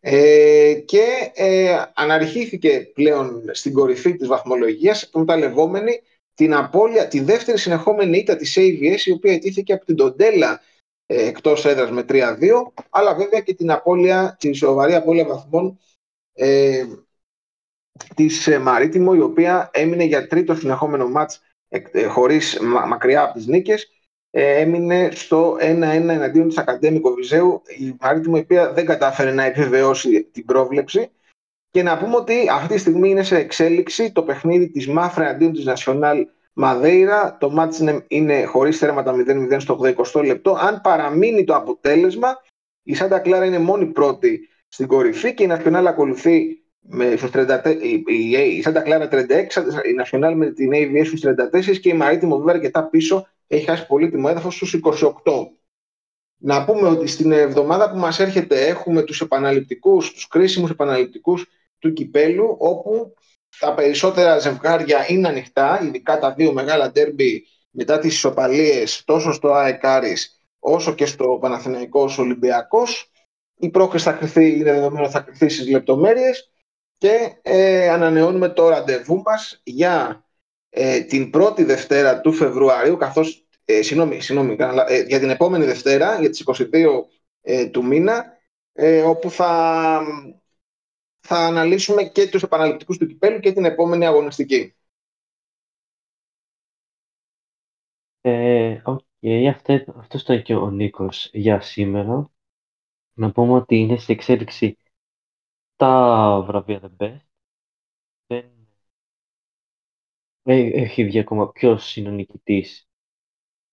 ε, και ε, αναρχήθηκε πλέον στην κορυφή της βαθμολογίας, εκμεταλλευόμενη την απώλεια, τη δεύτερη συνεχόμενη ήττα της AVS, η οποία ετήθηκε από την Τοντέλα ε, εκτός έδρας με 3-2, αλλά βέβαια και την απώλεια, την σοβαρή απώλεια βαθμών ε, της ε, Μαρίτιμο, η οποία έμεινε για τρίτο συνεχόμενο μάτς ε, χωρίς μακριά από τις νίκες. ε, έμεινε στο 1-1 εναντίον της Ακαδέμικο Βιζέου η Μαρίτιμο η οποία δεν κατάφερε να επιβεβαιώσει την πρόβλεψη και να πούμε ότι αυτή τη στιγμή είναι σε εξέλιξη το παιχνίδι της Μάφρα εναντίον της Νασιονάλ Μαδέιρα. Το μάτς είναι, είναι χωρίς θέρματα 0-0 στο 80 λεπτό. Αν παραμείνει το αποτέλεσμα, η Σάντα Κλάρα είναι μόνη πρώτη στην κορυφή και η Νασιονάλ ακολουθεί με στους 30, η, η, Σάντα Κλάρα 36, η Νασιονάλ με την AVS στους 34 και η Μαρίτιμο βέβαια αρκετά πίσω έχει χάσει πολύτιμο έδαφος στους 28. Να πούμε ότι στην εβδομάδα που μας έρχεται έχουμε τους επαναληπτικούς, τους κρίσιμους επαναληπτικούς του κυπέλου, όπου τα περισσότερα ζευγάρια είναι ανοιχτά, ειδικά τα δύο μεγάλα ντέρμπι μετά τις ισοπαλίες τόσο στο ΑΕΚ όσο και στο Παναθηναϊκός Ολυμπιακός. Η πρόκριση θα κρυθεί, είναι δεδομένο θα κρυθεί στις λεπτομέρειες και ε, ανανεώνουμε το ραντεβού μας για ε, την πρώτη Δευτέρα του Φεβρουαρίου, καθώς, ε, συγγνώμη, συγγνώμη ε, για την επόμενη Δευτέρα, για τις 22 ε, του μήνα, ε, όπου θα, θα αναλύσουμε και τους επαναληπτικούς του κυπέλου και την επόμενη αγωνιστική. Ε, okay. αυτό, αυτός ήταν και ο Νίκος για σήμερα. Να πούμε ότι είναι σε εξέλιξη τα βραβεία The Best. Δεν έχει βγει ακόμα ποιος είναι ο νικητής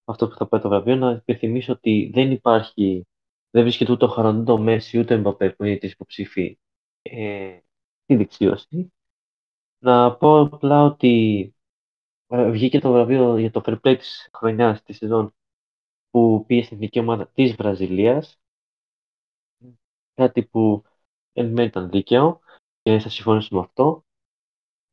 αυτό που θα πάει το βραβείο. Να υπενθυμίσω ότι δεν υπάρχει, δεν βρίσκεται ούτε ο Χαραντό, ο Μέση, ούτε ο Εμπαπέ που είναι τη υποψήφοι ε, στη δεξίωση. Να πω απλά ότι ε, βγήκε το βραβείο για το fair play της χρονιάς της σεζόν που πήγε στην εθνική ομάδα της Βραζιλίας. Κάτι που δεν ήταν δίκαιο και θα συμφωνήσω με αυτό.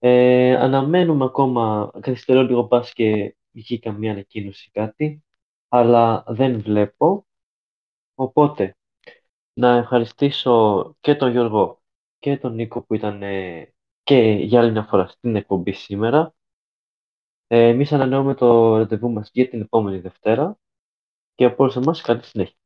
Ε, αναμένουμε ακόμα, καθυστερώ λίγο πας και βγει καμία ανακοίνωση κάτι, αλλά δεν βλέπω. Οπότε, να ευχαριστήσω και τον Γιώργο και τον Νίκο που ήταν ε, και για άλλη μια φορά στην εκπομπή σήμερα. Ε, εμείς ανανεώνουμε το ραντεβού μας για την επόμενη Δευτέρα και από όλους εμάς καλή συνέχεια.